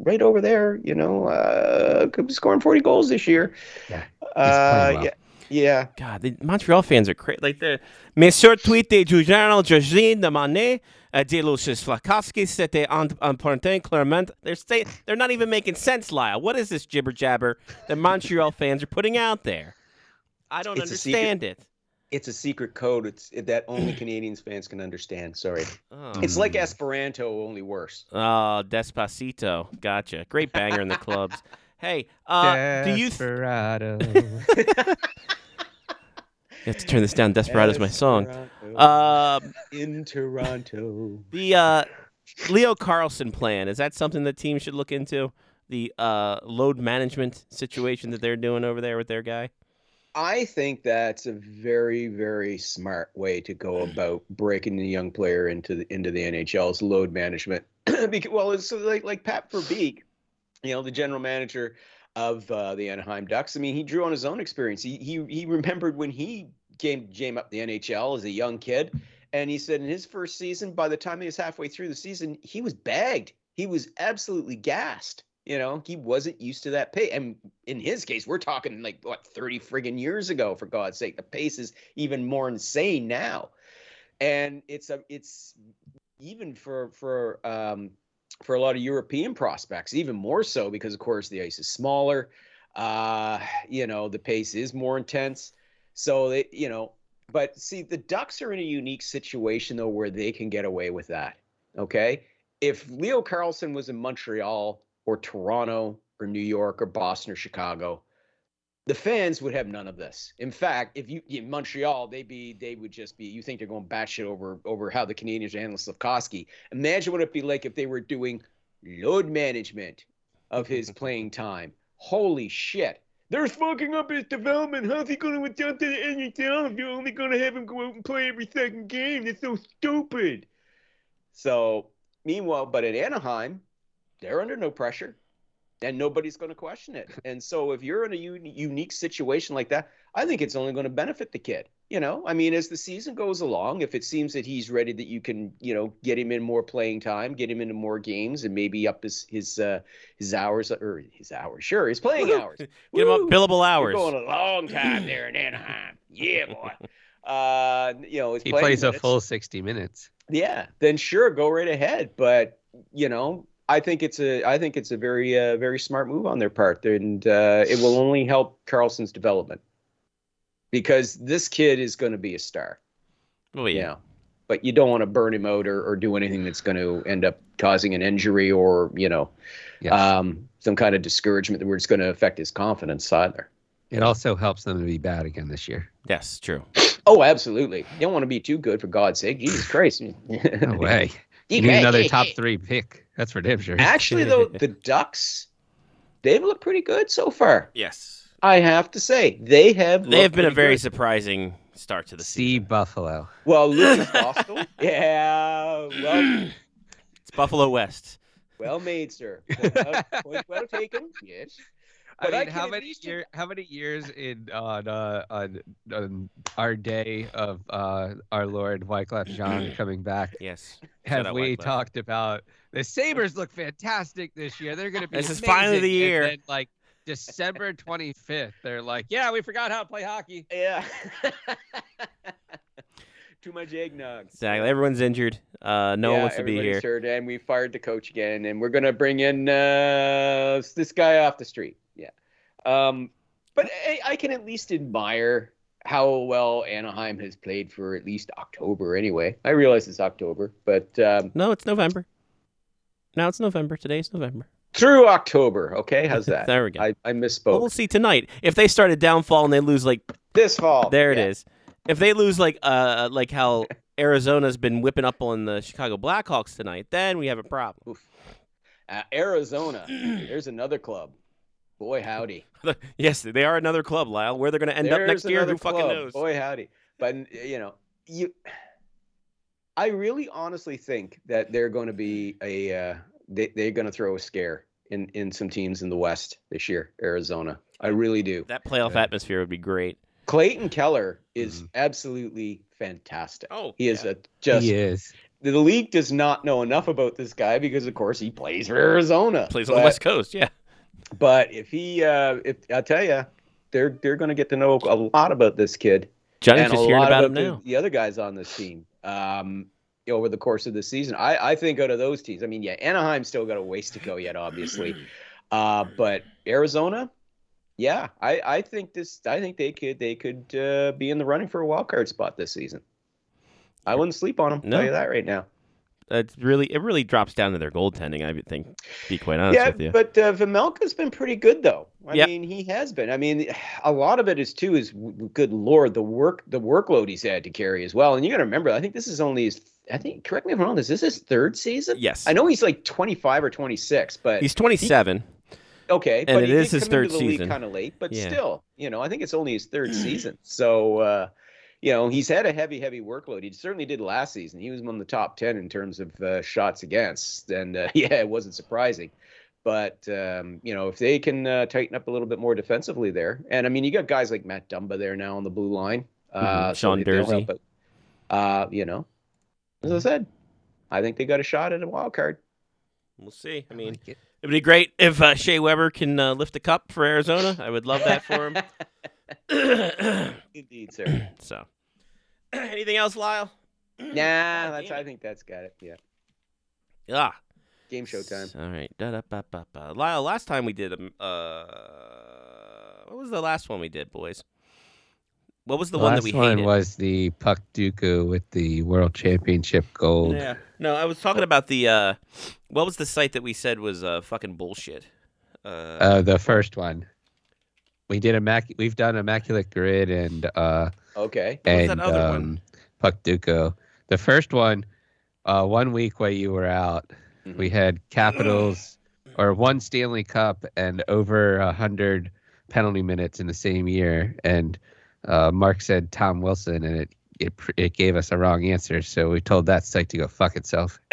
right over there, you know, uh, could be scoring 40 goals this year. Yeah, Uh, well. yeah, yeah. God, the Montreal fans are crazy. Like the Monsieur tweeté du journal Georgine de Manet a dit Lucius Flakowski, c'était un- important clairement. They're stay- they're not even making sense, Lyle. What is this jibber jabber that Montreal fans are putting out there? I don't It's understand it. It's a secret code. It's that only Canadiens fans can understand. Sorry. Oh, It's like Esperanto, only worse. oh, Despacito. Gotcha. Great banger in the clubs. Hey, uh, do you? Th- Desperado. you have to turn this down. Desperado's my song. Esperanto Um, in Toronto. The uh, Leo Carlsson plan is that something the team should look into? The uh, load management situation that they're doing over there with their guy. I think that's a very, very smart way to go about breaking the young player into the into the NHL's load management. because, well, it's like like Pat Verbeek, you know, the general manager of uh, the Anaheim Ducks. I mean, he drew on his own experience. He he he remembered when he came came up the NHL as a young kid, and he said in his first season, by the time he was halfway through the season, he was bagged. He was absolutely gassed. You know, he wasn't used to that pace. And in his case, we're talking like what 30 friggin' years ago, for God's sake. The pace is even more insane now. And it's a it's even for for um for a lot of European prospects, even more so because of course the ice is smaller. Uh, you know, the pace is more intense. So they, you know, but see, the Ducks are in a unique situation though where they can get away with that. Okay. If Leo Carlsson was in Montreal or Toronto or New York or Boston or Chicago, the fans would have none of this. In fact, if you in Montreal, they'd be they would just be. You think they're going batshit over over how the Canadiens are handling Slafkovsky? Imagine what it'd be like if they were doing load management of his playing time. Holy shit! They're fucking up his development. How's he going to adjust to the NHL if you're only going to have him go out and play every second game? That's so stupid. So, meanwhile, but at Anaheim, they're under no pressure and nobody's going to question it. And so, if you're in a un- unique situation like that, I think it's only going to benefit the kid. You know, I mean, as the season goes along, if it seems that he's ready, that you can, you know, get him in more playing time, get him into more games, and maybe up his his uh, his hours or his hours, sure, his playing hours. Get him up Woo! billable You're hours. going a long time there in Anaheim. Yeah, boy. Uh, you know, he playing plays a full 60 minutes. yeah, then sure, go right ahead. But you know, I think it's a I think it's a very uh, very smart move on their part, and uh, it will only help Carlsson's development because this kid is going to be a star. Oh You yeah. know, but you don't want to burn him out or, or do anything that's going to end up causing an injury or you know Yes. um, some kind of discouragement that where it's going to affect his confidence either. it also helps them to be bad again this year. Yes, true. Oh, absolutely. You don't want to be too good for God's sake. Jesus Christ. No way. You need another top three pick. That's for damn sure. Actually, though, the Ducks they've looked pretty good so far. Yes. I have to say they have. They have been a very good. surprising start to the See season. Buffalo. well. Lukas Dostal, yeah, well, It's Buffalo West. well made, sir. Point well, well taken. Yes. But I I mean, can how many least- year, how many years in on uh, on, on our day of uh, our Lord Wyclef Jean coming back Yes. have we Wyclef. talked about the Sabres look fantastic this year? They're going to be This is finally amazing. the year. And then, like December 25th, they're like, yeah, we forgot how to play hockey. Yeah. Too much eggnog. Exactly. Everyone's injured. Uh, no one wants to be everybody's here. hurt, and we fired the coach again, and we're gonna bring in uh, this guy off the street. Yeah, um, but I, I can at least admire how well Anaheim has played for at least October. Anyway, I realize it's October, but um, No, it's November. Now it's November. Today's November. through October. Okay, how's that? There we go. I, I Well, misspoke. we'll see tonight. If they start a downfall and they lose like this fall. there it yeah. is. If they lose like uh like how Arizona's been whipping up on the Chicago Blackhawks tonight, then we have a problem. Uh, Arizona. There's another club. Boy, howdy. yes, they are another club, Lyle. Where they're going to end up next year, who fucking knows? Boy, howdy. But you know, you. I really honestly think that they're going to be a. Uh, they they're going to throw a scare in in some teams in the West this year. Arizona. I really do. That playoff Yeah. atmosphere would be great. Clayton Keller is Mhm. absolutely fantastic. Oh, He is yeah. a just. he is. The league does not know enough about this guy because, of course, he plays for Arizona. Plays on the West Coast, yeah. But if he, uh, if I tell you, they're they're going to get to know a lot about this kid. Johnny's and just a hearing lot about him the, now. the other guys on this team um, over the course of the season. I, I think out of those teams, I mean, yeah, Anaheim still got a ways to go yet, obviously, uh, but Arizona, yeah, I, I think this, I think they could they could uh, be in the running for a wild card spot this season. I wouldn't sleep on them. No. Tell you that right now. It's really it really drops down to their goaltending. I think. To be quite honest yeah, with you. but uh, Vejmelka's been pretty good though. I Yep. mean, he has been. I mean, a lot of it is too is good lord the work the workload he's had to carry as well. And you got to remember, I think this is only his. I think correct me if I'm wrong. This is this his third season? yes, I know he's like 25 or 26, but he's 27. okay. and but it he is his third season. kind of late, but Yeah. still, you know, I think it's only his third season. So, uh, you know, he's had a heavy, heavy workload. He certainly did last season. He was among the top 10 in terms of uh, shots against, and uh, yeah, it wasn't surprising. But um, you know, if they can uh, tighten up a little bit more defensively there, and I mean, you got guys like Matt Dumba there now on the blue line. Uh, Mhm, Sean they- they'll Durzi. help out. Uh, you know, as I said, I think they got a shot at a wild card. We'll see. I mean, like it. it'd be great if uh, Shea Weber can uh, lift a cup for Arizona. I would love that for him. Indeed, sir. so, anything else, Lyle? Nah, God that's. I think that's got it. Yeah, Ah, game show time. All right. Da-da-ba-ba-ba. Lyle, last time we did um, uh, what was the last one we did, boys? What was the, one that last we one hated? was the Puck Dooku with the World Championship gold. Yeah. No, I was talking about the uh, what was the site that we said was uh fucking bullshit? Uh, Uh, the first one. We did immac- We've done Immaculate Grid and uh, Okay. What was that and other one? um, Puckdoku. The first one, uh, one week while you were out, Mhm. we had Capitals or one Stanley Cup and over a hundred penalty minutes in the same year. And uh, Mark said Tom Wilson, and it it it gave us a wrong answer. So we told that site to go fuck itself.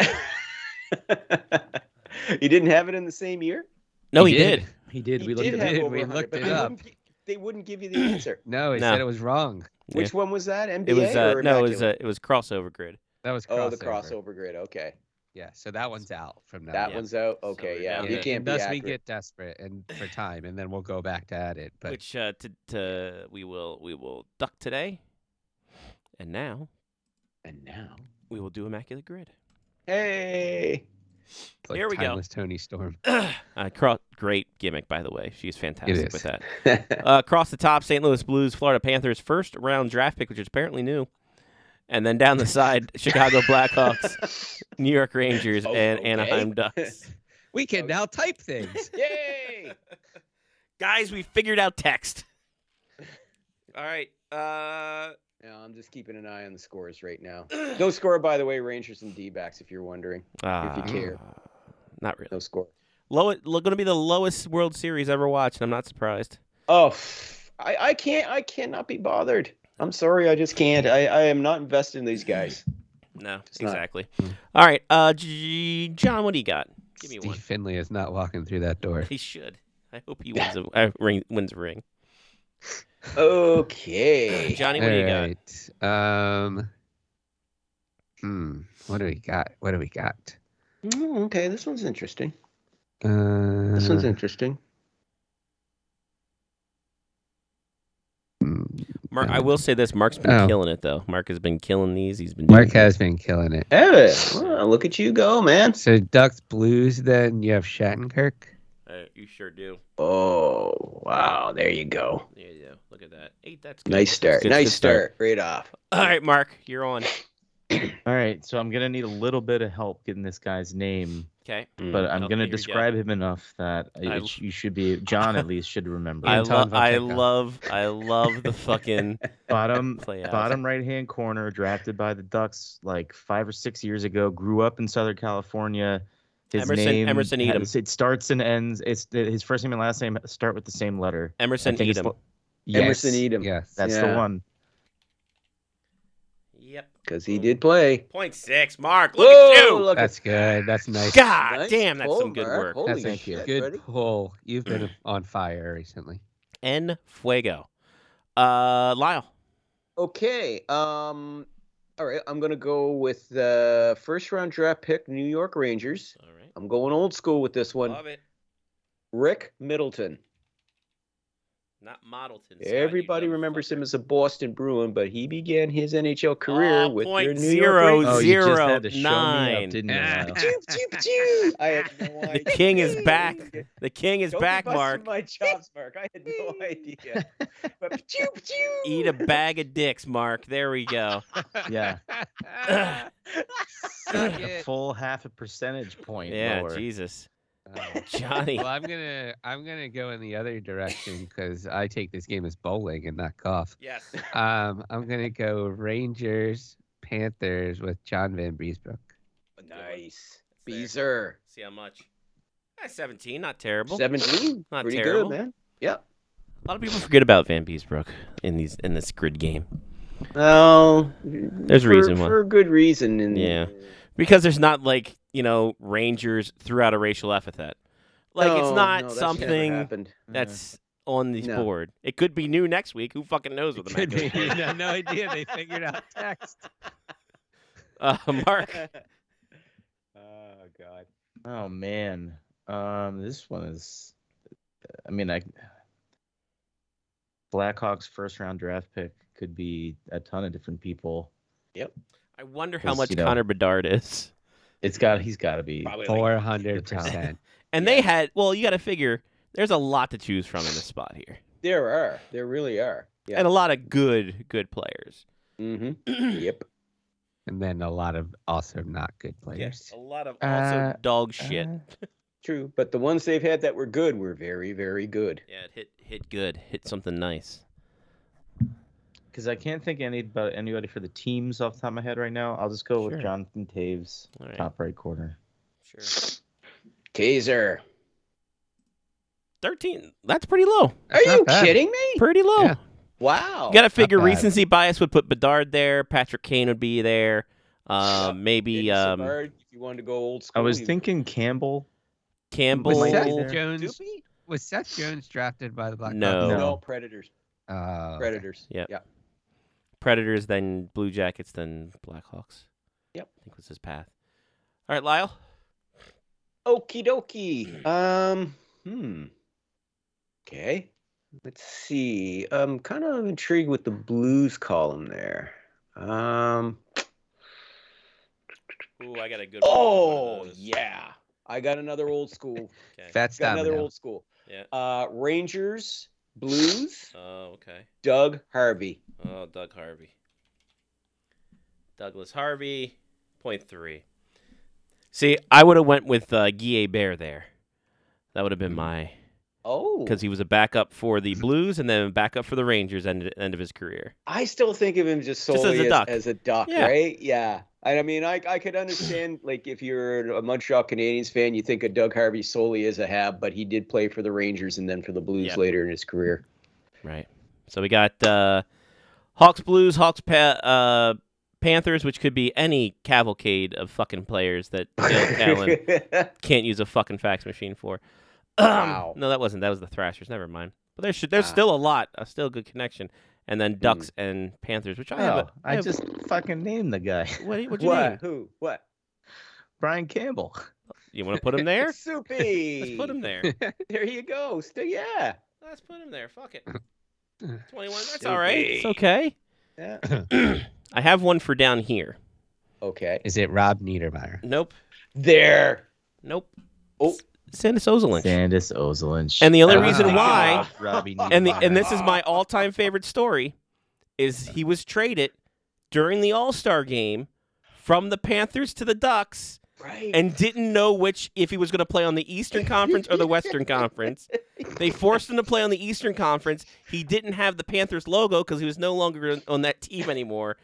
you didn't have it in the same year. No, he did. He did. He we looked did at have did, over we looked it they up. wouldn't They wouldn't give you the answer. No, he No. said it was wrong. Which one was that? NBA It was uh, or no, it was uh, it was crossover grid. That was oh, the crossover. crossover grid. Okay, Yeah, so that one's out from now. that on. one's out. Okay, we're yeah, down you can't be Unless we get desperate and for time, and then we'll go back to add it. But Which uh, to to we will we will duck today, and now And now, we will do immaculate grid. hey, it's like Here we go. timeless Toni Storm. uh, cro- great gimmick, by the way. She's fantastic with that. Uh, across the top, St. Louis Blues, Florida Panthers, first round draft pick, which is apparently new. And then down the side, Chicago Blackhawks, New York Rangers, Oh, and okay. Anaheim Ducks. We can now type things. yay! Guys, we figured out text. All right. Uh, Yeah, I'm just keeping an eye on the scores right now. No score, by the way, Rangers and D-backs, if you're wondering. if you care. Not really. No score. Low, going to be the lowest World Series ever watched. and I'm not surprised. Oh, I, I can't. I cannot be bothered. I'm sorry. I just can't. I, I am not invested in these guys. No, It's not. exactly. All right, uh, G- John, what do you got? Give me Steve one. Finley is not walking through that door. He should. I hope he wins a uh, ring. Wins a ring. Okay. Johnny, what do you got? Um. Hmm. What do we got? What do we got? Mm, okay, this one's interesting. Uh, This one's interesting. hmm, Mark, I will say this: Mark's been Oh. killing it, though. Mark has been killing these. He's been. Mark doing- has been killing it. Hey, well, look at you go, man. So Ducks Blues. Then you have Shattenkirk. Uh, you sure do. Oh, wow. There you go. Yeah, yeah. Look at that. Eight. That's good. Nice That's start. good- nice good start. Right off. All right, Mark, you're on. All right, so I'm gonna need a little bit of help getting this guy's name, Okay. Mm. but I'm Oh, gonna here we go. describe him enough that I- it you should be John at least should remember. I Anton love. I Fonseca. love. I love the fucking bottom play out. bottom right hand corner, drafted by the Ducks like five or six years ago. Grew up in Southern California. His Emerson- name Emerson Etem. has- It starts and ends. It's his first name and last name start with the same letter. I Emerson think it's Etem. l- Yes, Emerson Etem. Yes. That's Yeah. the one. Yep. Because he did play. Point six. Mark, look Whoa, at you. look at That's good. That's nice. God Nice damn, that's pull, some good Mark. work. Holy That's Thank a you. shit, good buddy. pull. You've been on fire recently. En fuego. Uh, Lyle. Okay. Um. All right. I'm gonna go with the first round draft pick, New York Rangers. All right. I'm going old school with this one. Love it. Rick Middleton. Not Modelton. Scott, Everybody remembers him as a Boston Bruin, but he began his NHL career Oh, with point your New zero, York Oh, Rangers. you just Zero, had to show me up, had no idea. The king is back. The king is Don't back, busting Mark. My chops, Mark. I had no idea. But choop, choop. Eat a bag of dicks, Mark. There we go. Yeah, a full half a percentage point Yeah, lower. Jesus. Oh. Johnny. Well, I'm gonna I'm gonna go in the other direction because I take this game as bowling and not golf. Yes. Um, I'm gonna go Rangers Panthers with John Vanbiesbrouck. Nice. Beezer. See how much? Eh, 17, not terrible. 17. Not Pretty terrible. good, man. Yep. A lot of people forget about Vanbiesbrouck in these in this grid game Well, There's a for, reason why. For a good reason. And Yeah. because there's not like you know Rangers throughout a racial epithet. Like it's not no, something happened. that's on the No. board. It could be new next week. Who fucking knows what the Could be. matchup is? no, no idea. They figured out text. Uh, Mark. oh God. Oh man, um, this one is. I mean, I. Blackhawks first round draft pick could be a ton of different people. Yep. I wonder how much you know- Connor Bedard is. It's got. He's got to be. Four hundred percent. And they had well, you got to figure there's a lot to choose from in this spot here, there are. There really are. Yeah. and a lot of good good players. Mm-hmm. yep. And then a lot of also not good players. Yes. A lot of also Uh, dog shit. Uh, True. But the ones they've had that were good were very, very good. yeah, it hit hit good, hit something nice. Because I can't think any about anybody for the teams off the top of my head right now. I'll just go Sure. with Jonathan Toews, All right. top right corner. Sure. Taser. Thirteen. That's pretty low. Are you bad. kidding me? Pretty low. Yeah. Wow. You got to figure recency bias would put Bedard there. Patrick Kane would be there. Yeah. Um, maybe Maybe um, if you wanted to go old school. I was thinking Campbell. Campbell. Was Seth. Jones was Seth Jones drafted by the Blackhawks? No. No. No. Predators. Okay. Predators. Yep. Yeah. Predators, then Blue Jackets, then Blackhawks. Yep. I think was his path. All right, Lyle. Okie dokie. Um. Hmm. Okay. Let's see. I'm kind of intrigued with the blues column there. Um. Ooh, I got a good. Oh yeah. I got another old school. Okay. Fat Got another Stamino. old school. Yeah. Uh, Rangers, Blues, Oh, okay. Doug Harvey. Oh, Doug Harvey. Douglas Harvey, point three. See, I would have went with uh, Guy Bear there. That would have been my Oh, because he was a backup for the Blues and then a backup for the Rangers end end of his career. I still think of him just Just as a as, duck. as a duck, Yeah. right? Yeah. I mean, I I could understand like if you're a Montreal Canadiens fan, you think of Doug Harvey solely as a Hab, but he did play for the Rangers and then for the Blues Yep. later in his career. Right. So we got uh, Hawks, Blues, Hawks, pa- uh, Panthers, which could be any cavalcade of fucking players that Dale can't use a fucking fax machine for. Wow. no, that wasn't. That was the Thrashers. Never mind. But there's there's Ah. still a lot, a still good connection. And then hmm. Ducks and Panthers, which I have. Oh, a- I have- just fucking named the guy. what what'd you what? name? Who? What? Brian Campbell. You want to put him there? Soupy. Let's put him there. There you go. Still, yeah. Let's put him there. Fuck it. Twenty-one. That's all right. It's okay. Yeah. I have one for down here. Okay. Is it Rob Niedermayer? Nope. There. Nope. Oh. Sandis Ozolinsh. Sandis Ozolinsh. And the only I reason why- and the and this is my all-time favorite story is he was traded during the All-Star game from the Panthers to the Ducks Right. and didn't know which if he was going to play on the Eastern Conference or the Western Conference. They forced him to play on the Eastern Conference. He didn't have the Panthers logo because he was no longer on- on that team anymore.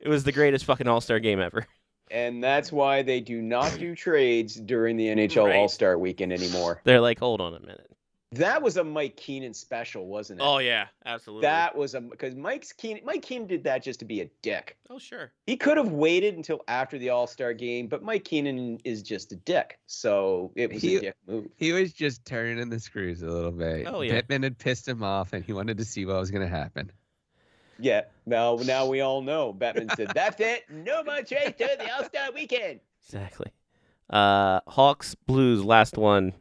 It was the greatest fucking All-Star game ever. And that's why they do not do trades during the NHL Right. All Star Weekend anymore. They're like, hold on a minute. That was a Mike Keenan special, wasn't it? Oh yeah, absolutely. That was a because Mike's Keenan. Mike Keenan did that just to be a dick. oh sure. He could have waited until after the All Star game, but Mike Keenan is just a dick, so it was He- a dick move. He was just turning the screws a little bit. Oh, yeah. Pittman had pissed him off, and he wanted to see what was going to happen. Yeah. Now, now we all know. Batman said, "That's it. No more trades during the All Star Weekend." Exactly. Uh, Hawks, Blues, last one.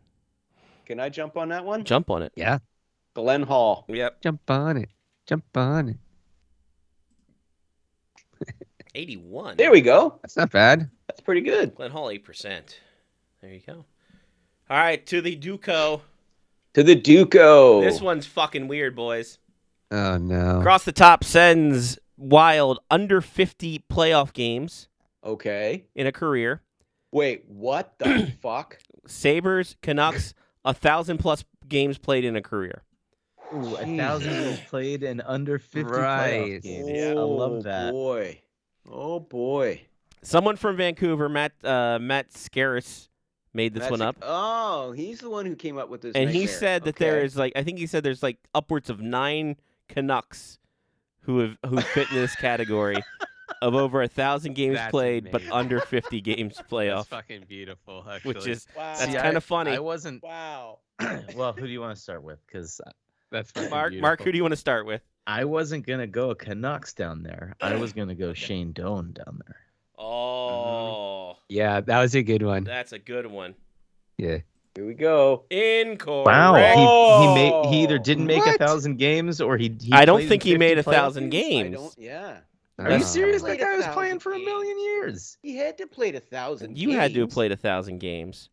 Can I jump on that one? Jump on it. Yeah, Glenn Hall. Yep. jump on it, jump on it. 81. There we go. That's not bad. That's pretty good. Glenn Hall, 8%. There you go. All right, to the Duco. To the Duco. This one's fucking weird, boys. Oh no. Across the top sends Wild under 50 playoff games Okay. in a career. Wait, what the fuck? Sabres, Canucks, a thousand plus games played in a career. Ooh, a thousand games played in under 50 Right. playoff games. Yeah. I love Oh, that. boy. Oh boy. Someone from Vancouver, Matt uh, Matt Scaris, made this That's one a- up. Oh, he's the one who came up with this. and he nightmare. said that there Okay. is like I think he said there's like upwards of nine Canucks who have who fit in this category of over a thousand games That's played, but under 50 games playoff. That's playoff, fucking beautiful. Actually, which is Wow. that's kind of funny. I wasn't. wow. well, who do you want to start with? Because that's Mark, beautiful. Mark, who do you want to start with? I wasn't gonna go Canucks down there. I was gonna go Shane Doan down there. Oh, mm-hmm. Yeah, that was a good one. that's a good one. Yeah. Here we go. Incorrect. Wow, he he made he either Oh, didn't make what? a thousand games or he. he I don't played in think he 50 made a playoff thousand games. I games. don't. Yeah. Are you Uh, serious? Played That a guy was thousand playing for a games. million years. He had to play a thousand. You had to have games. played a thousand games.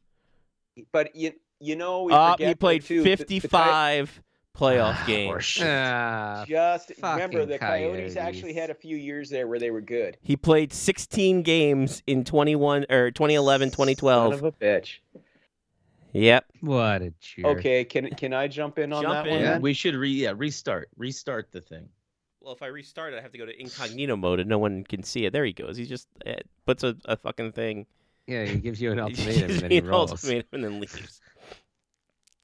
But you you know we Uh, forget he played though, too, the- the Coy- 55 playoff Ah, games. horseshit. Ah, Just Fucking remember the Coyotes, Coyotes. actually had a few years there where they were good. He played 16 games in 21 or 2011, Son 2012. of a bitch. Yep. what a jerk. Okay, can can I jump in on Jump that in. one? Then? We should re yeah restart restart the thing. Well, if I restart it, I have to go to incognito mode and no one can see it. There he goes. He just uh, puts a, a fucking thing. Yeah, he gives you an ultimatum and then me he an rolls. ultimatum and then leaves.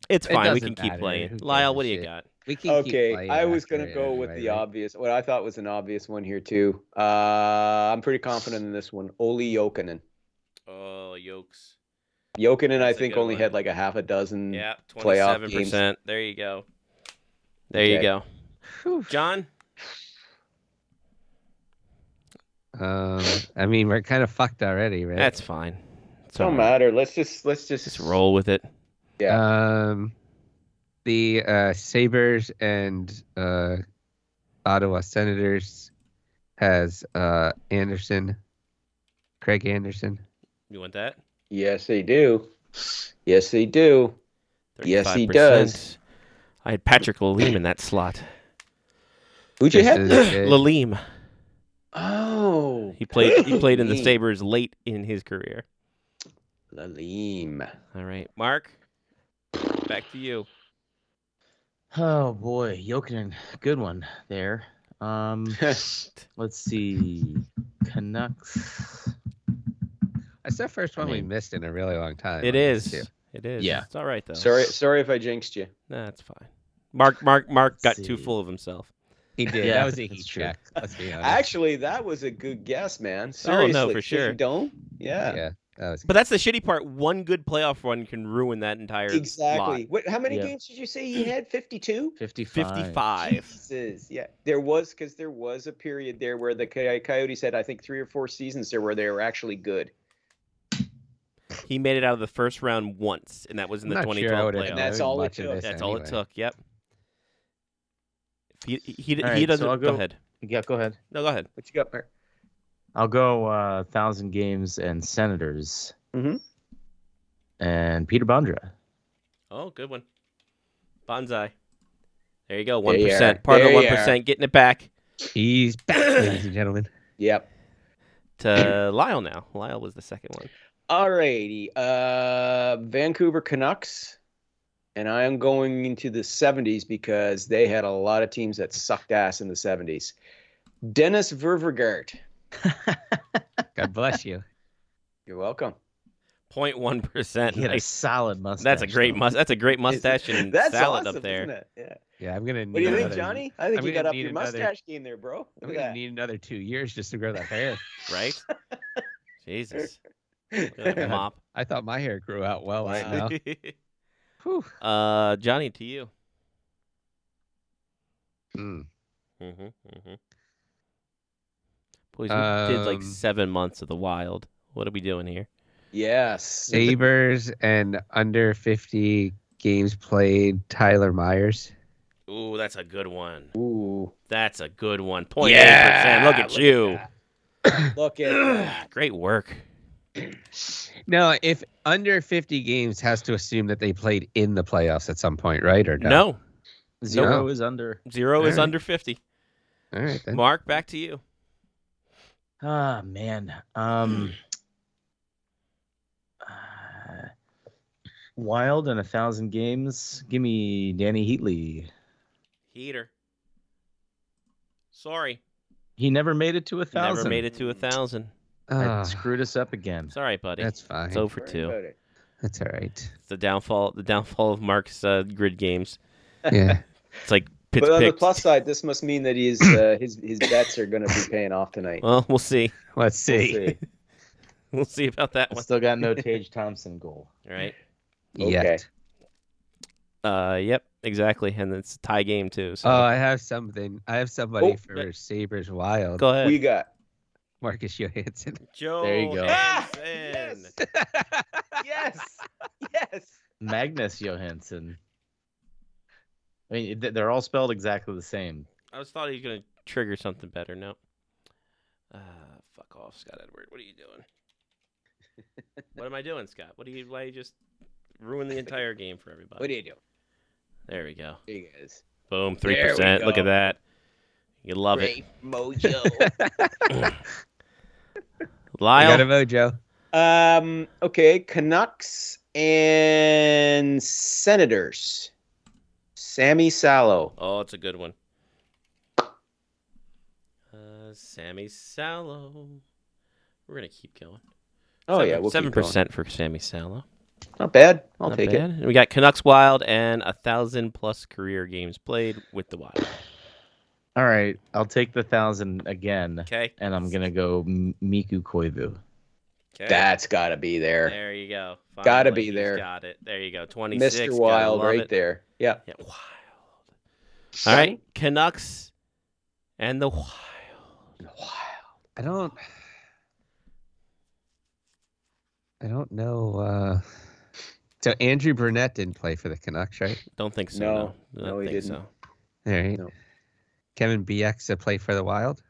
It's It fine. We doesn't can keep matter. playing. Who Lyle, gives what do you shit? got? We can keep Okay, playing I was after gonna it go with anyway, the right? obvious, what I thought was an obvious one here too. Uh, I'm pretty confident in this one. Olli Jokinen. Oh, Yokes. Jokinen, I That's a think, only one. had like a half a dozen. Yeah, playoff 27%. There you go. There you go. Whew. John? Um, I mean, we're kind of fucked already, right? That's fine. It's Don't all right. matter. Let's just let's just, Just roll with it. Yeah. Um, the uh, Sabres and uh, Ottawa Senators has uh, Anderson, Craig Anderson. You want that? Yes, they do. Yes, they do. Yes, he does. I had Patrick Lalime in that slot. Who'd you have? is good. Lalime. Oh, He played. He played in the Sabres late in his career. Lalime. All right, Mark. Back to you. Oh boy, Jokinen, good one there. Um, let's see, Canucks. That's the first one we mean- missed in a really long time. It on this, is. too. It is. Yeah. It's all right though. Sorry, sorry if I jinxed you. Nah, it's fine. Mark, Mark, Mark got too full of himself. He did. Yeah, that was a heat check. Let's be honest. Actually, that was a good guess, man. Seriously, Oh, no, for sure. Don't. Yeah. yeah, that was. But that's the shitty part. One good playoff run can ruin that entire Exactly. lot. What? How many Yeah. games did you say he had? Fifty-two. 55. Fifty-five. Jesus. Yeah. There was because there was a period there where the Coy- Coyotes had, I think, three or four seasons there where they were actually good. He made it out of the first round once, and that was in the I'm not sure 2012 would've playoffs. That's all it took. this That's all it took. Yep. He he he, All he doesn't. so go go- ahead. Yeah, go ahead. No, go ahead. What you got there? I'll go uh, thousand games and Senators. Mhm. And Peter Bondra. Oh, good one. Bonsai. There you go. One There you percent. are. Part of the one you are. percent. Getting it back He's back, ladies and gentlemen. Yep. to Lyle now. Lyle was the second one. Alrighty. Uh, Vancouver Canucks, and I am going into the '70s because they had a lot of teams that sucked ass in the '70s. Dennis Ververgaert. God bless you. You're welcome. 0.1 percent. He had a solid mustache. That's a great though. mus- That's a great mustache and That's salad awesome, up there. Isn't it? Yeah. Yeah, I'm gonna. Need What do you think, another- Johnny? I think I'm you got up need your another- mustache game there, bro. I'm gonna that. need another two years just to grow that hair. Right? Jesus. Look at mop. I thought my hair grew out well right now. Uh, Johnny, to you. Mm. Mm-hmm, mm-hmm. Boys, we did like Um, seven months of the wild. What are we doing here? Yes. Sabres and under 50 games played. Tyler Myers. Ooh, that's a good one. Ooh. That's a good one. 0.8 percent. Look at look you. Look at that. Great work. No, if under 50 games has to assume that they played in the playoffs at some point, right? Or no? No, Zero No. is under. zero is Alright. under 50. All right then. Mark, back to you. Ah man. Um uh, Wild and a thousand games. Give me Dany Heatley. Heater. Sorry, He never made it to a thousand. never made it to a thousand. I Ah, screwed us up again. It's all right, buddy. that's fine. it's over Worry two. That's all right. It's the downfall. The downfall of Mark's uh, grid games. Yeah. It's like pitch But on the plus side, this must mean that his uh, his his bets are going to be paying off tonight. Well, we'll see. Let's We'll see. see. We'll see about that I one. still got no Tage Thompson goal. All right. Yet. Uh, yep, exactly, and it's a tie game too. So Oh, I have something. I have somebody Oh, for but- Sabres Wild. go ahead. We got? Marcus Johansson. Joe There you go. Hansen. yes, yes. Magnus Johansson. I mean, they're all spelled exactly the same. I was thought he was gonna trigger something better. No. Uh, fuck off, Scott Edward. What are you doing? what am I doing, Scott? What do you? Why you just ruin the entire game for everybody? What do you do? There we go. There you guys. Boom, three percent. Look at that. You love Great mojo. It, I got a mojo. um. Okay. Canucks and Senators. Sami Salo. Oh, it's a good one. Uh, Sami Salo. We're gonna keep going. Oh yeah, we'll seven keep going. percent for Sami Salo. Not bad. I'll Not take bad. And we got Canucks Wild and a thousand plus career games played with the Wild. All right, I'll take the thousand again, Okay. and I'm gonna go M- Mikko Koivu. Okay. That's got to be there. There you go. Gotta be there. Got it. There you go. Twenty six. Mr. Wild, right there. Yeah. Yeah. Wild. All right. Canucks and the Wild. Wild. I don't. I don't know. Uh, so Andrew Brunette didn't play for the Canucks, right? Don't think so. No. No, No, he didn't. So. All right. No. Kevin Bieksa play for the Wild.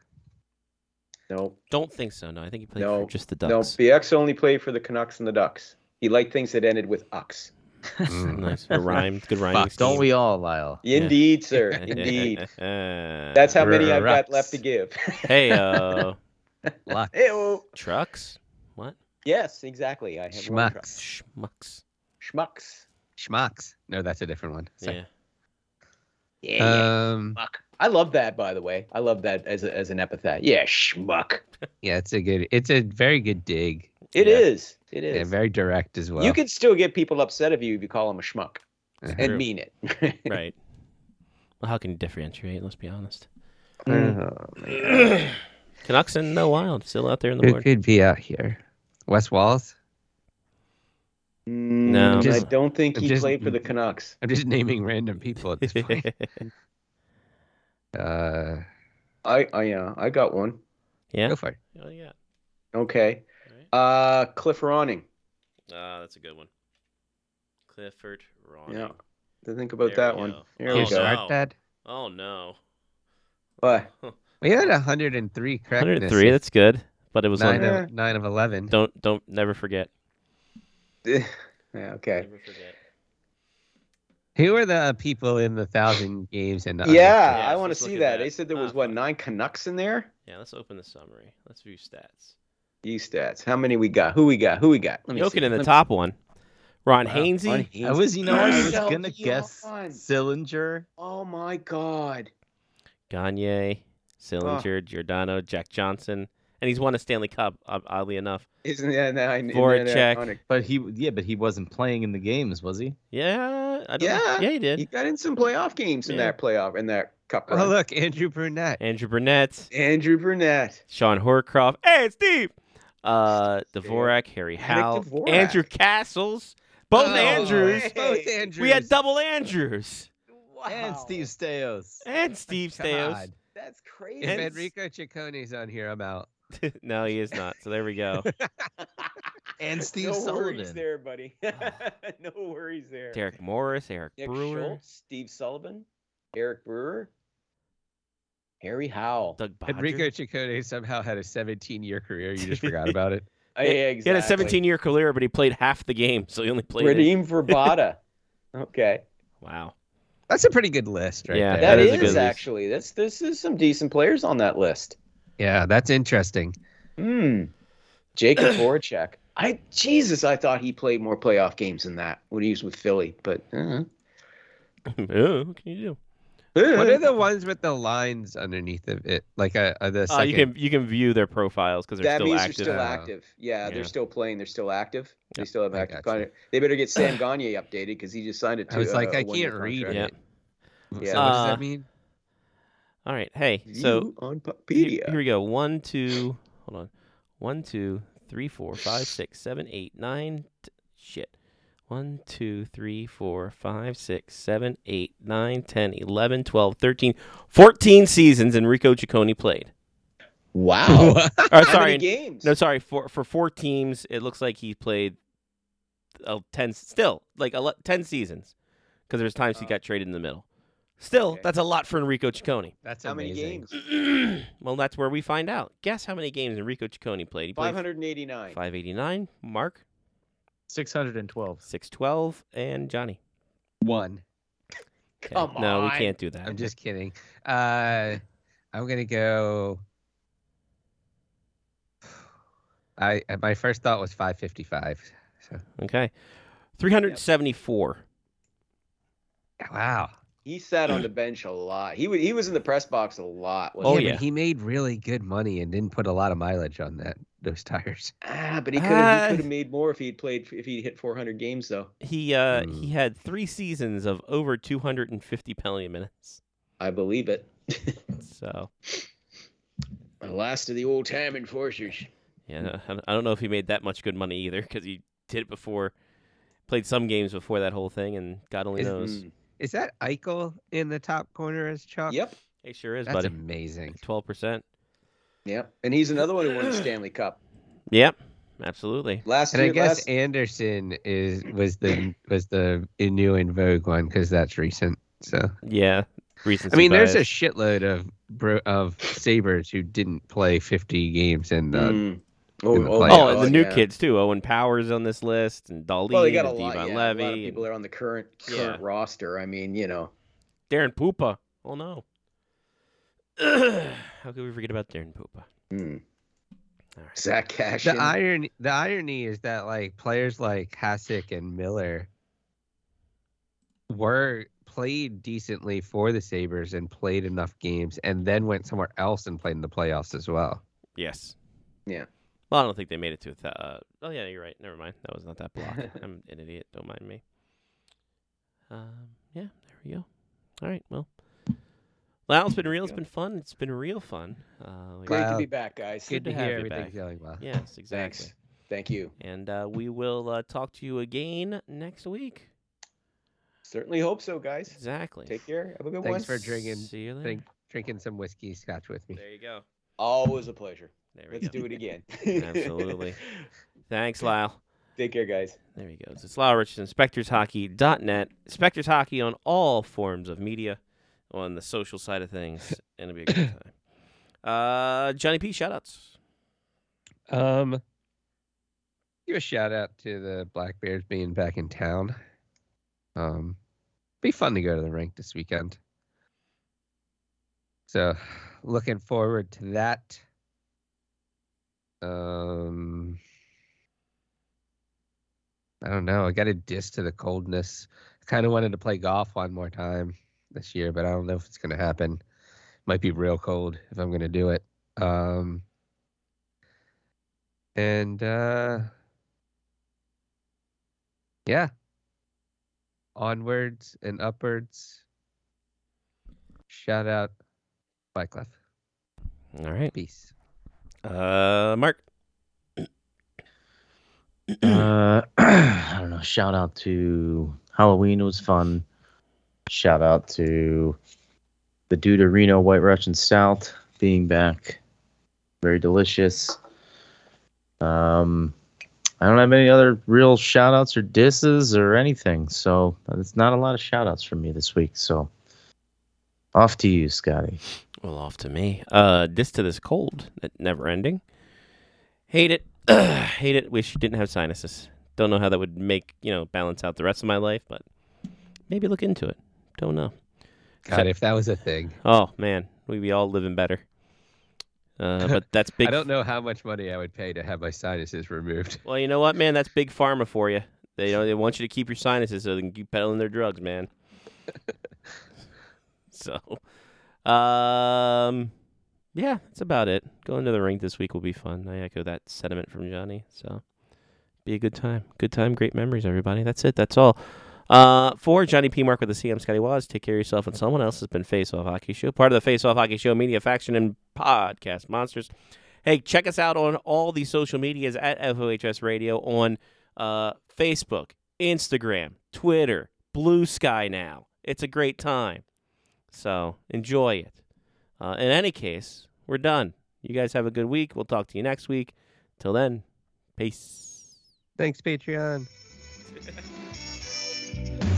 No. Don't think so. No, I think he played No. for just the Ducks. No. BX only played for the Canucks and the Ducks. He liked things that ended with Ux. Mm. nice. A rhyme. Good rhyming. Fuck, Don't we all, Lyle? Yeah. Indeed, sir. Indeed. Uh, That's how many I've got left to give. Hey, uh, Luck. Ew. trucks. What? Yes, exactly. I have one. Schmucks. Schmucks. Schmucks. Schmucks. No, that's a different one. Sorry. Yeah. Yeah. Um. schmuck. I love that, by the way. I love that as, a, as an epithet. Yeah, schmuck. Yeah, it's a good. It's a very good dig. It Yeah. is. It and is. very direct as well. You can still get people upset if you if you call them a schmuck Uh-huh. and True. mean it. Right. Well, how can you differentiate? Let's be honest. Oh. Canucks and no wild still out there in the Who board. could be out here? West Wallace. no, I don't think he just- played for the Canucks. I'm just naming random people at this point. uh, I, I yeah, I got one. yeah. go for it. Oh yeah. Okay. All Uh, Cliff Ronning. Uh, that's a good one. Clifford Ronning. Yeah. To think about There that one. go. There Oh, we Here's go. no. Start that. Oh no. But We had 103 correctness. 103. That's good, but it was nine on. on- of nine of 11. Don't don't never forget. yeah, okay. Never forget. Who are the people in the thousand games and the Yeah, Yeah, I want to see that. that. They said there was Ah, what nine Canucks in there. Yeah, let's open the summary. Let's view stats. You stats. How many we got? Who we got? Who we got? Let me Joking see. in the Let me- top one. Ron Wow, Hainsey. Ron I was, you know, I was gonna guess Dion. Sillinger. Oh my God. Gagne, Sillinger, Giordano, Jack Johnson, and he's won a Stanley Cup. Oddly enough. Isn't that, that, isn't that Voracek. ironic? But he, yeah, but he wasn't playing in the games, was he? Yeah. I don't Yeah. Know. Yeah, he did. He got in some playoff games in that playoff in that cup Oh, look, Andrew Brunette. Andrew Brunette, Andrew Brunette. Shawn Horcoff. Hey, it's Steve. Uh, Dvorak, Harry Henrik Howell, Dvorak. Andrew Cassels. Both Oh, Andrews. hey. Both Andrews. We had double Andrews And Steve Staios. and Steve Staios. God. That's crazy. And- Enrico Ciccone's on here, I'm out. no, he is not. So there we go. And Steve no Sullivan. worries there, buddy. Oh. no worries there. Derek Morris, Eric Nick Brewer, Schultz, Steve Sullivan, Eric Brewer, Harry Howell. Doug Bodger. Enrico Ciccone somehow had a 17 year career. You just forgot about it. Oh, yeah, exactly. He had a 17 year career, but he played half the game, so he only played. it. Radim Vrbata. okay. Wow. That's a pretty good list, right Yeah, there. that that is is, a good list. actually. That's this is some decent players on that list. Yeah, that's interesting. Hmm. Jakub Voracek. I Jesus, I thought he played more playoff games than that when he was with Philly, but uh, oh, what can you do? What are the ones with the lines underneath of it? Like uh, uh, the Uh, you can you can view their profiles because they're that still means active. they're still Uh, active. Yeah, yeah. they're still playing. They're still active. They Yeah, still have active gotcha. contract. They better get Sam Gagne updated because he just signed it to. I was like, uh, I a one-year can't read contract. Yeah. it. Yeah. So what does Uh, that mean? All right. Hey, so View on here, Puckpedia. here we go. One, two. Hold on. One, two, three, four, five, six, seven, eight, nine. T- shit. One, two, three, four, five, six, seven, eight, nine, ten, eleven, twelve, thirteen, fourteen seasons Enrico Ciccone played. Wow. Or How sorry, many games? No, sorry. For for four teams, it looks like he played uh, ten. Still, like ele- ten seasons, because there's times he Oh. got traded in the middle. Still, Okay. that's a lot for Enrico Ciccone. That's How many games? well, that's where we find out. Guess how many games Enrico Ciccone played? He played 589. 589. Mark 612. 612, and Johnny. One. Okay. Come on. no, we can't do that. I'm just kidding. Uh, I'm gonna go. I uh, my first thought was 555. So okay. 374. wow. He sat on the bench a lot. He was he was in the press box a lot. Oh, wasn't yeah, yeah. but he made really good money and didn't put a lot of mileage on that those tires. Ah, but he could have Uh, he could have made more if he'd played if he'd hit 400 games though. He uh Hmm. he had three seasons of over 250 penalty minutes. I believe it. So the last of the old time enforcers. Yeah, I I don't know if he made that much good money either because he did it before, played some games before that whole thing, and God only Is- knows. Mm. Is that Eichel in the top corner as Chuck? Yep. He sure is, That's buddy. amazing. Twelve percent. Yep. And he's another one who won the Stanley Cup. Yep, absolutely. Last And I guess last, Anderson is was the was the new in vogue one because that's recent. So Yeah, recency I mean, there's a shitload of of Sabres who didn't play 50 games in the. Mm. Oh, the oh, oh, the new yeah. kids too. Owen Powers on this list, and Dali, Well, they got a and lot, Devon yeah, a Levy, lot of people and are on the current Yeah. current roster. I mean, you know, Darren Poopa. Oh no. How could we forget about Darren Poopa? mm. All right. Zach Kassian. The irony, the irony is that like players like Hasek and Miller were played decently for the Sabres and played enough games, and then went somewhere else and played in the playoffs as well. Yes. Yeah. Well, I don't think they made it to. a thou- Uh, oh yeah, you're right. Never mind. That was not that block. I'm an idiot. Don't mind me. Um, yeah, there we go. All right. Well, well, it's been real. It's been fun. It's been real fun. Uh, we- Great to be back, guys. Good to to have hear you everything's back. going well. Yes, exactly. Thanks. Thank you. And uh, we will uh, talk to you again next week. Certainly hope so, guys. Exactly. Take care. Have a good Thanks one. Thanks for drinking. See you later. Drink, drinking some whiskey scotch with me. There you go. Always a pleasure. There we Let's go. do it again. Absolutely. Thanks, Lyle. Take care, guys. There he goes. It's Lyle Richardson, SpectorsHockey.net. Spectors Hockey on all forms of media, on the social side of things, and it'll be a good time. Uh, Johnny P, shoutouts. Um, give a shout out to the Black Bears being back in town. Um, be fun to go to the rink this weekend. So, looking forward to that. Um, I don't know. I got a diss to the coldness. I kind of wanted to play golf one more time this year, but I don't know if it's going to happen. Might be real cold if I'm going to do it. Um, and uh yeah onwards and upwards shout out Wycliffe. All right. peace Uh, Mark. Uh, I don't know. Shout out to Halloween was fun. Shout out to the dude Reno White Russian Stout being back. Very delicious. Um, I don't have any other real shout outs or disses or anything. So it's not a lot of shout outs from me this week. So off to you, Scotty. Well, off to me. Uh, this to this cold, that never ending. Hate it. Hate it. Wish you didn't have sinuses. Don't know how that would make you know balance out the rest of my life, but maybe look into it. Don't know. god if that was a thing Oh man, we'd be all living better. Uh, but that's big. i don't know how much money i would pay to have my sinuses removed Well, you know what, man? That's big pharma for you. They you know they want you to keep your sinuses so they can keep peddling their drugs, man. so, um, yeah, that's about it. Going to the rink this week will be fun. I echo that sentiment from Johnny. So, be a good time. Good time, great memories, everybody. That's it. That's all. Uh, for Johnny P. Mark with the CM Scotty Waz, take care of yourself and someone else has been Face Off Hockey Show, part of the Face Off Hockey Show media faction and podcast monsters. Hey, check us out on all the social medias at FOHS Radio on uh, Facebook, Instagram, Twitter, Blue Sky now. It's a great time. So enjoy it. Uh, in any case, we're done. You guys have a good week. We'll talk to you next week. Till then, peace. Thanks, Patreon.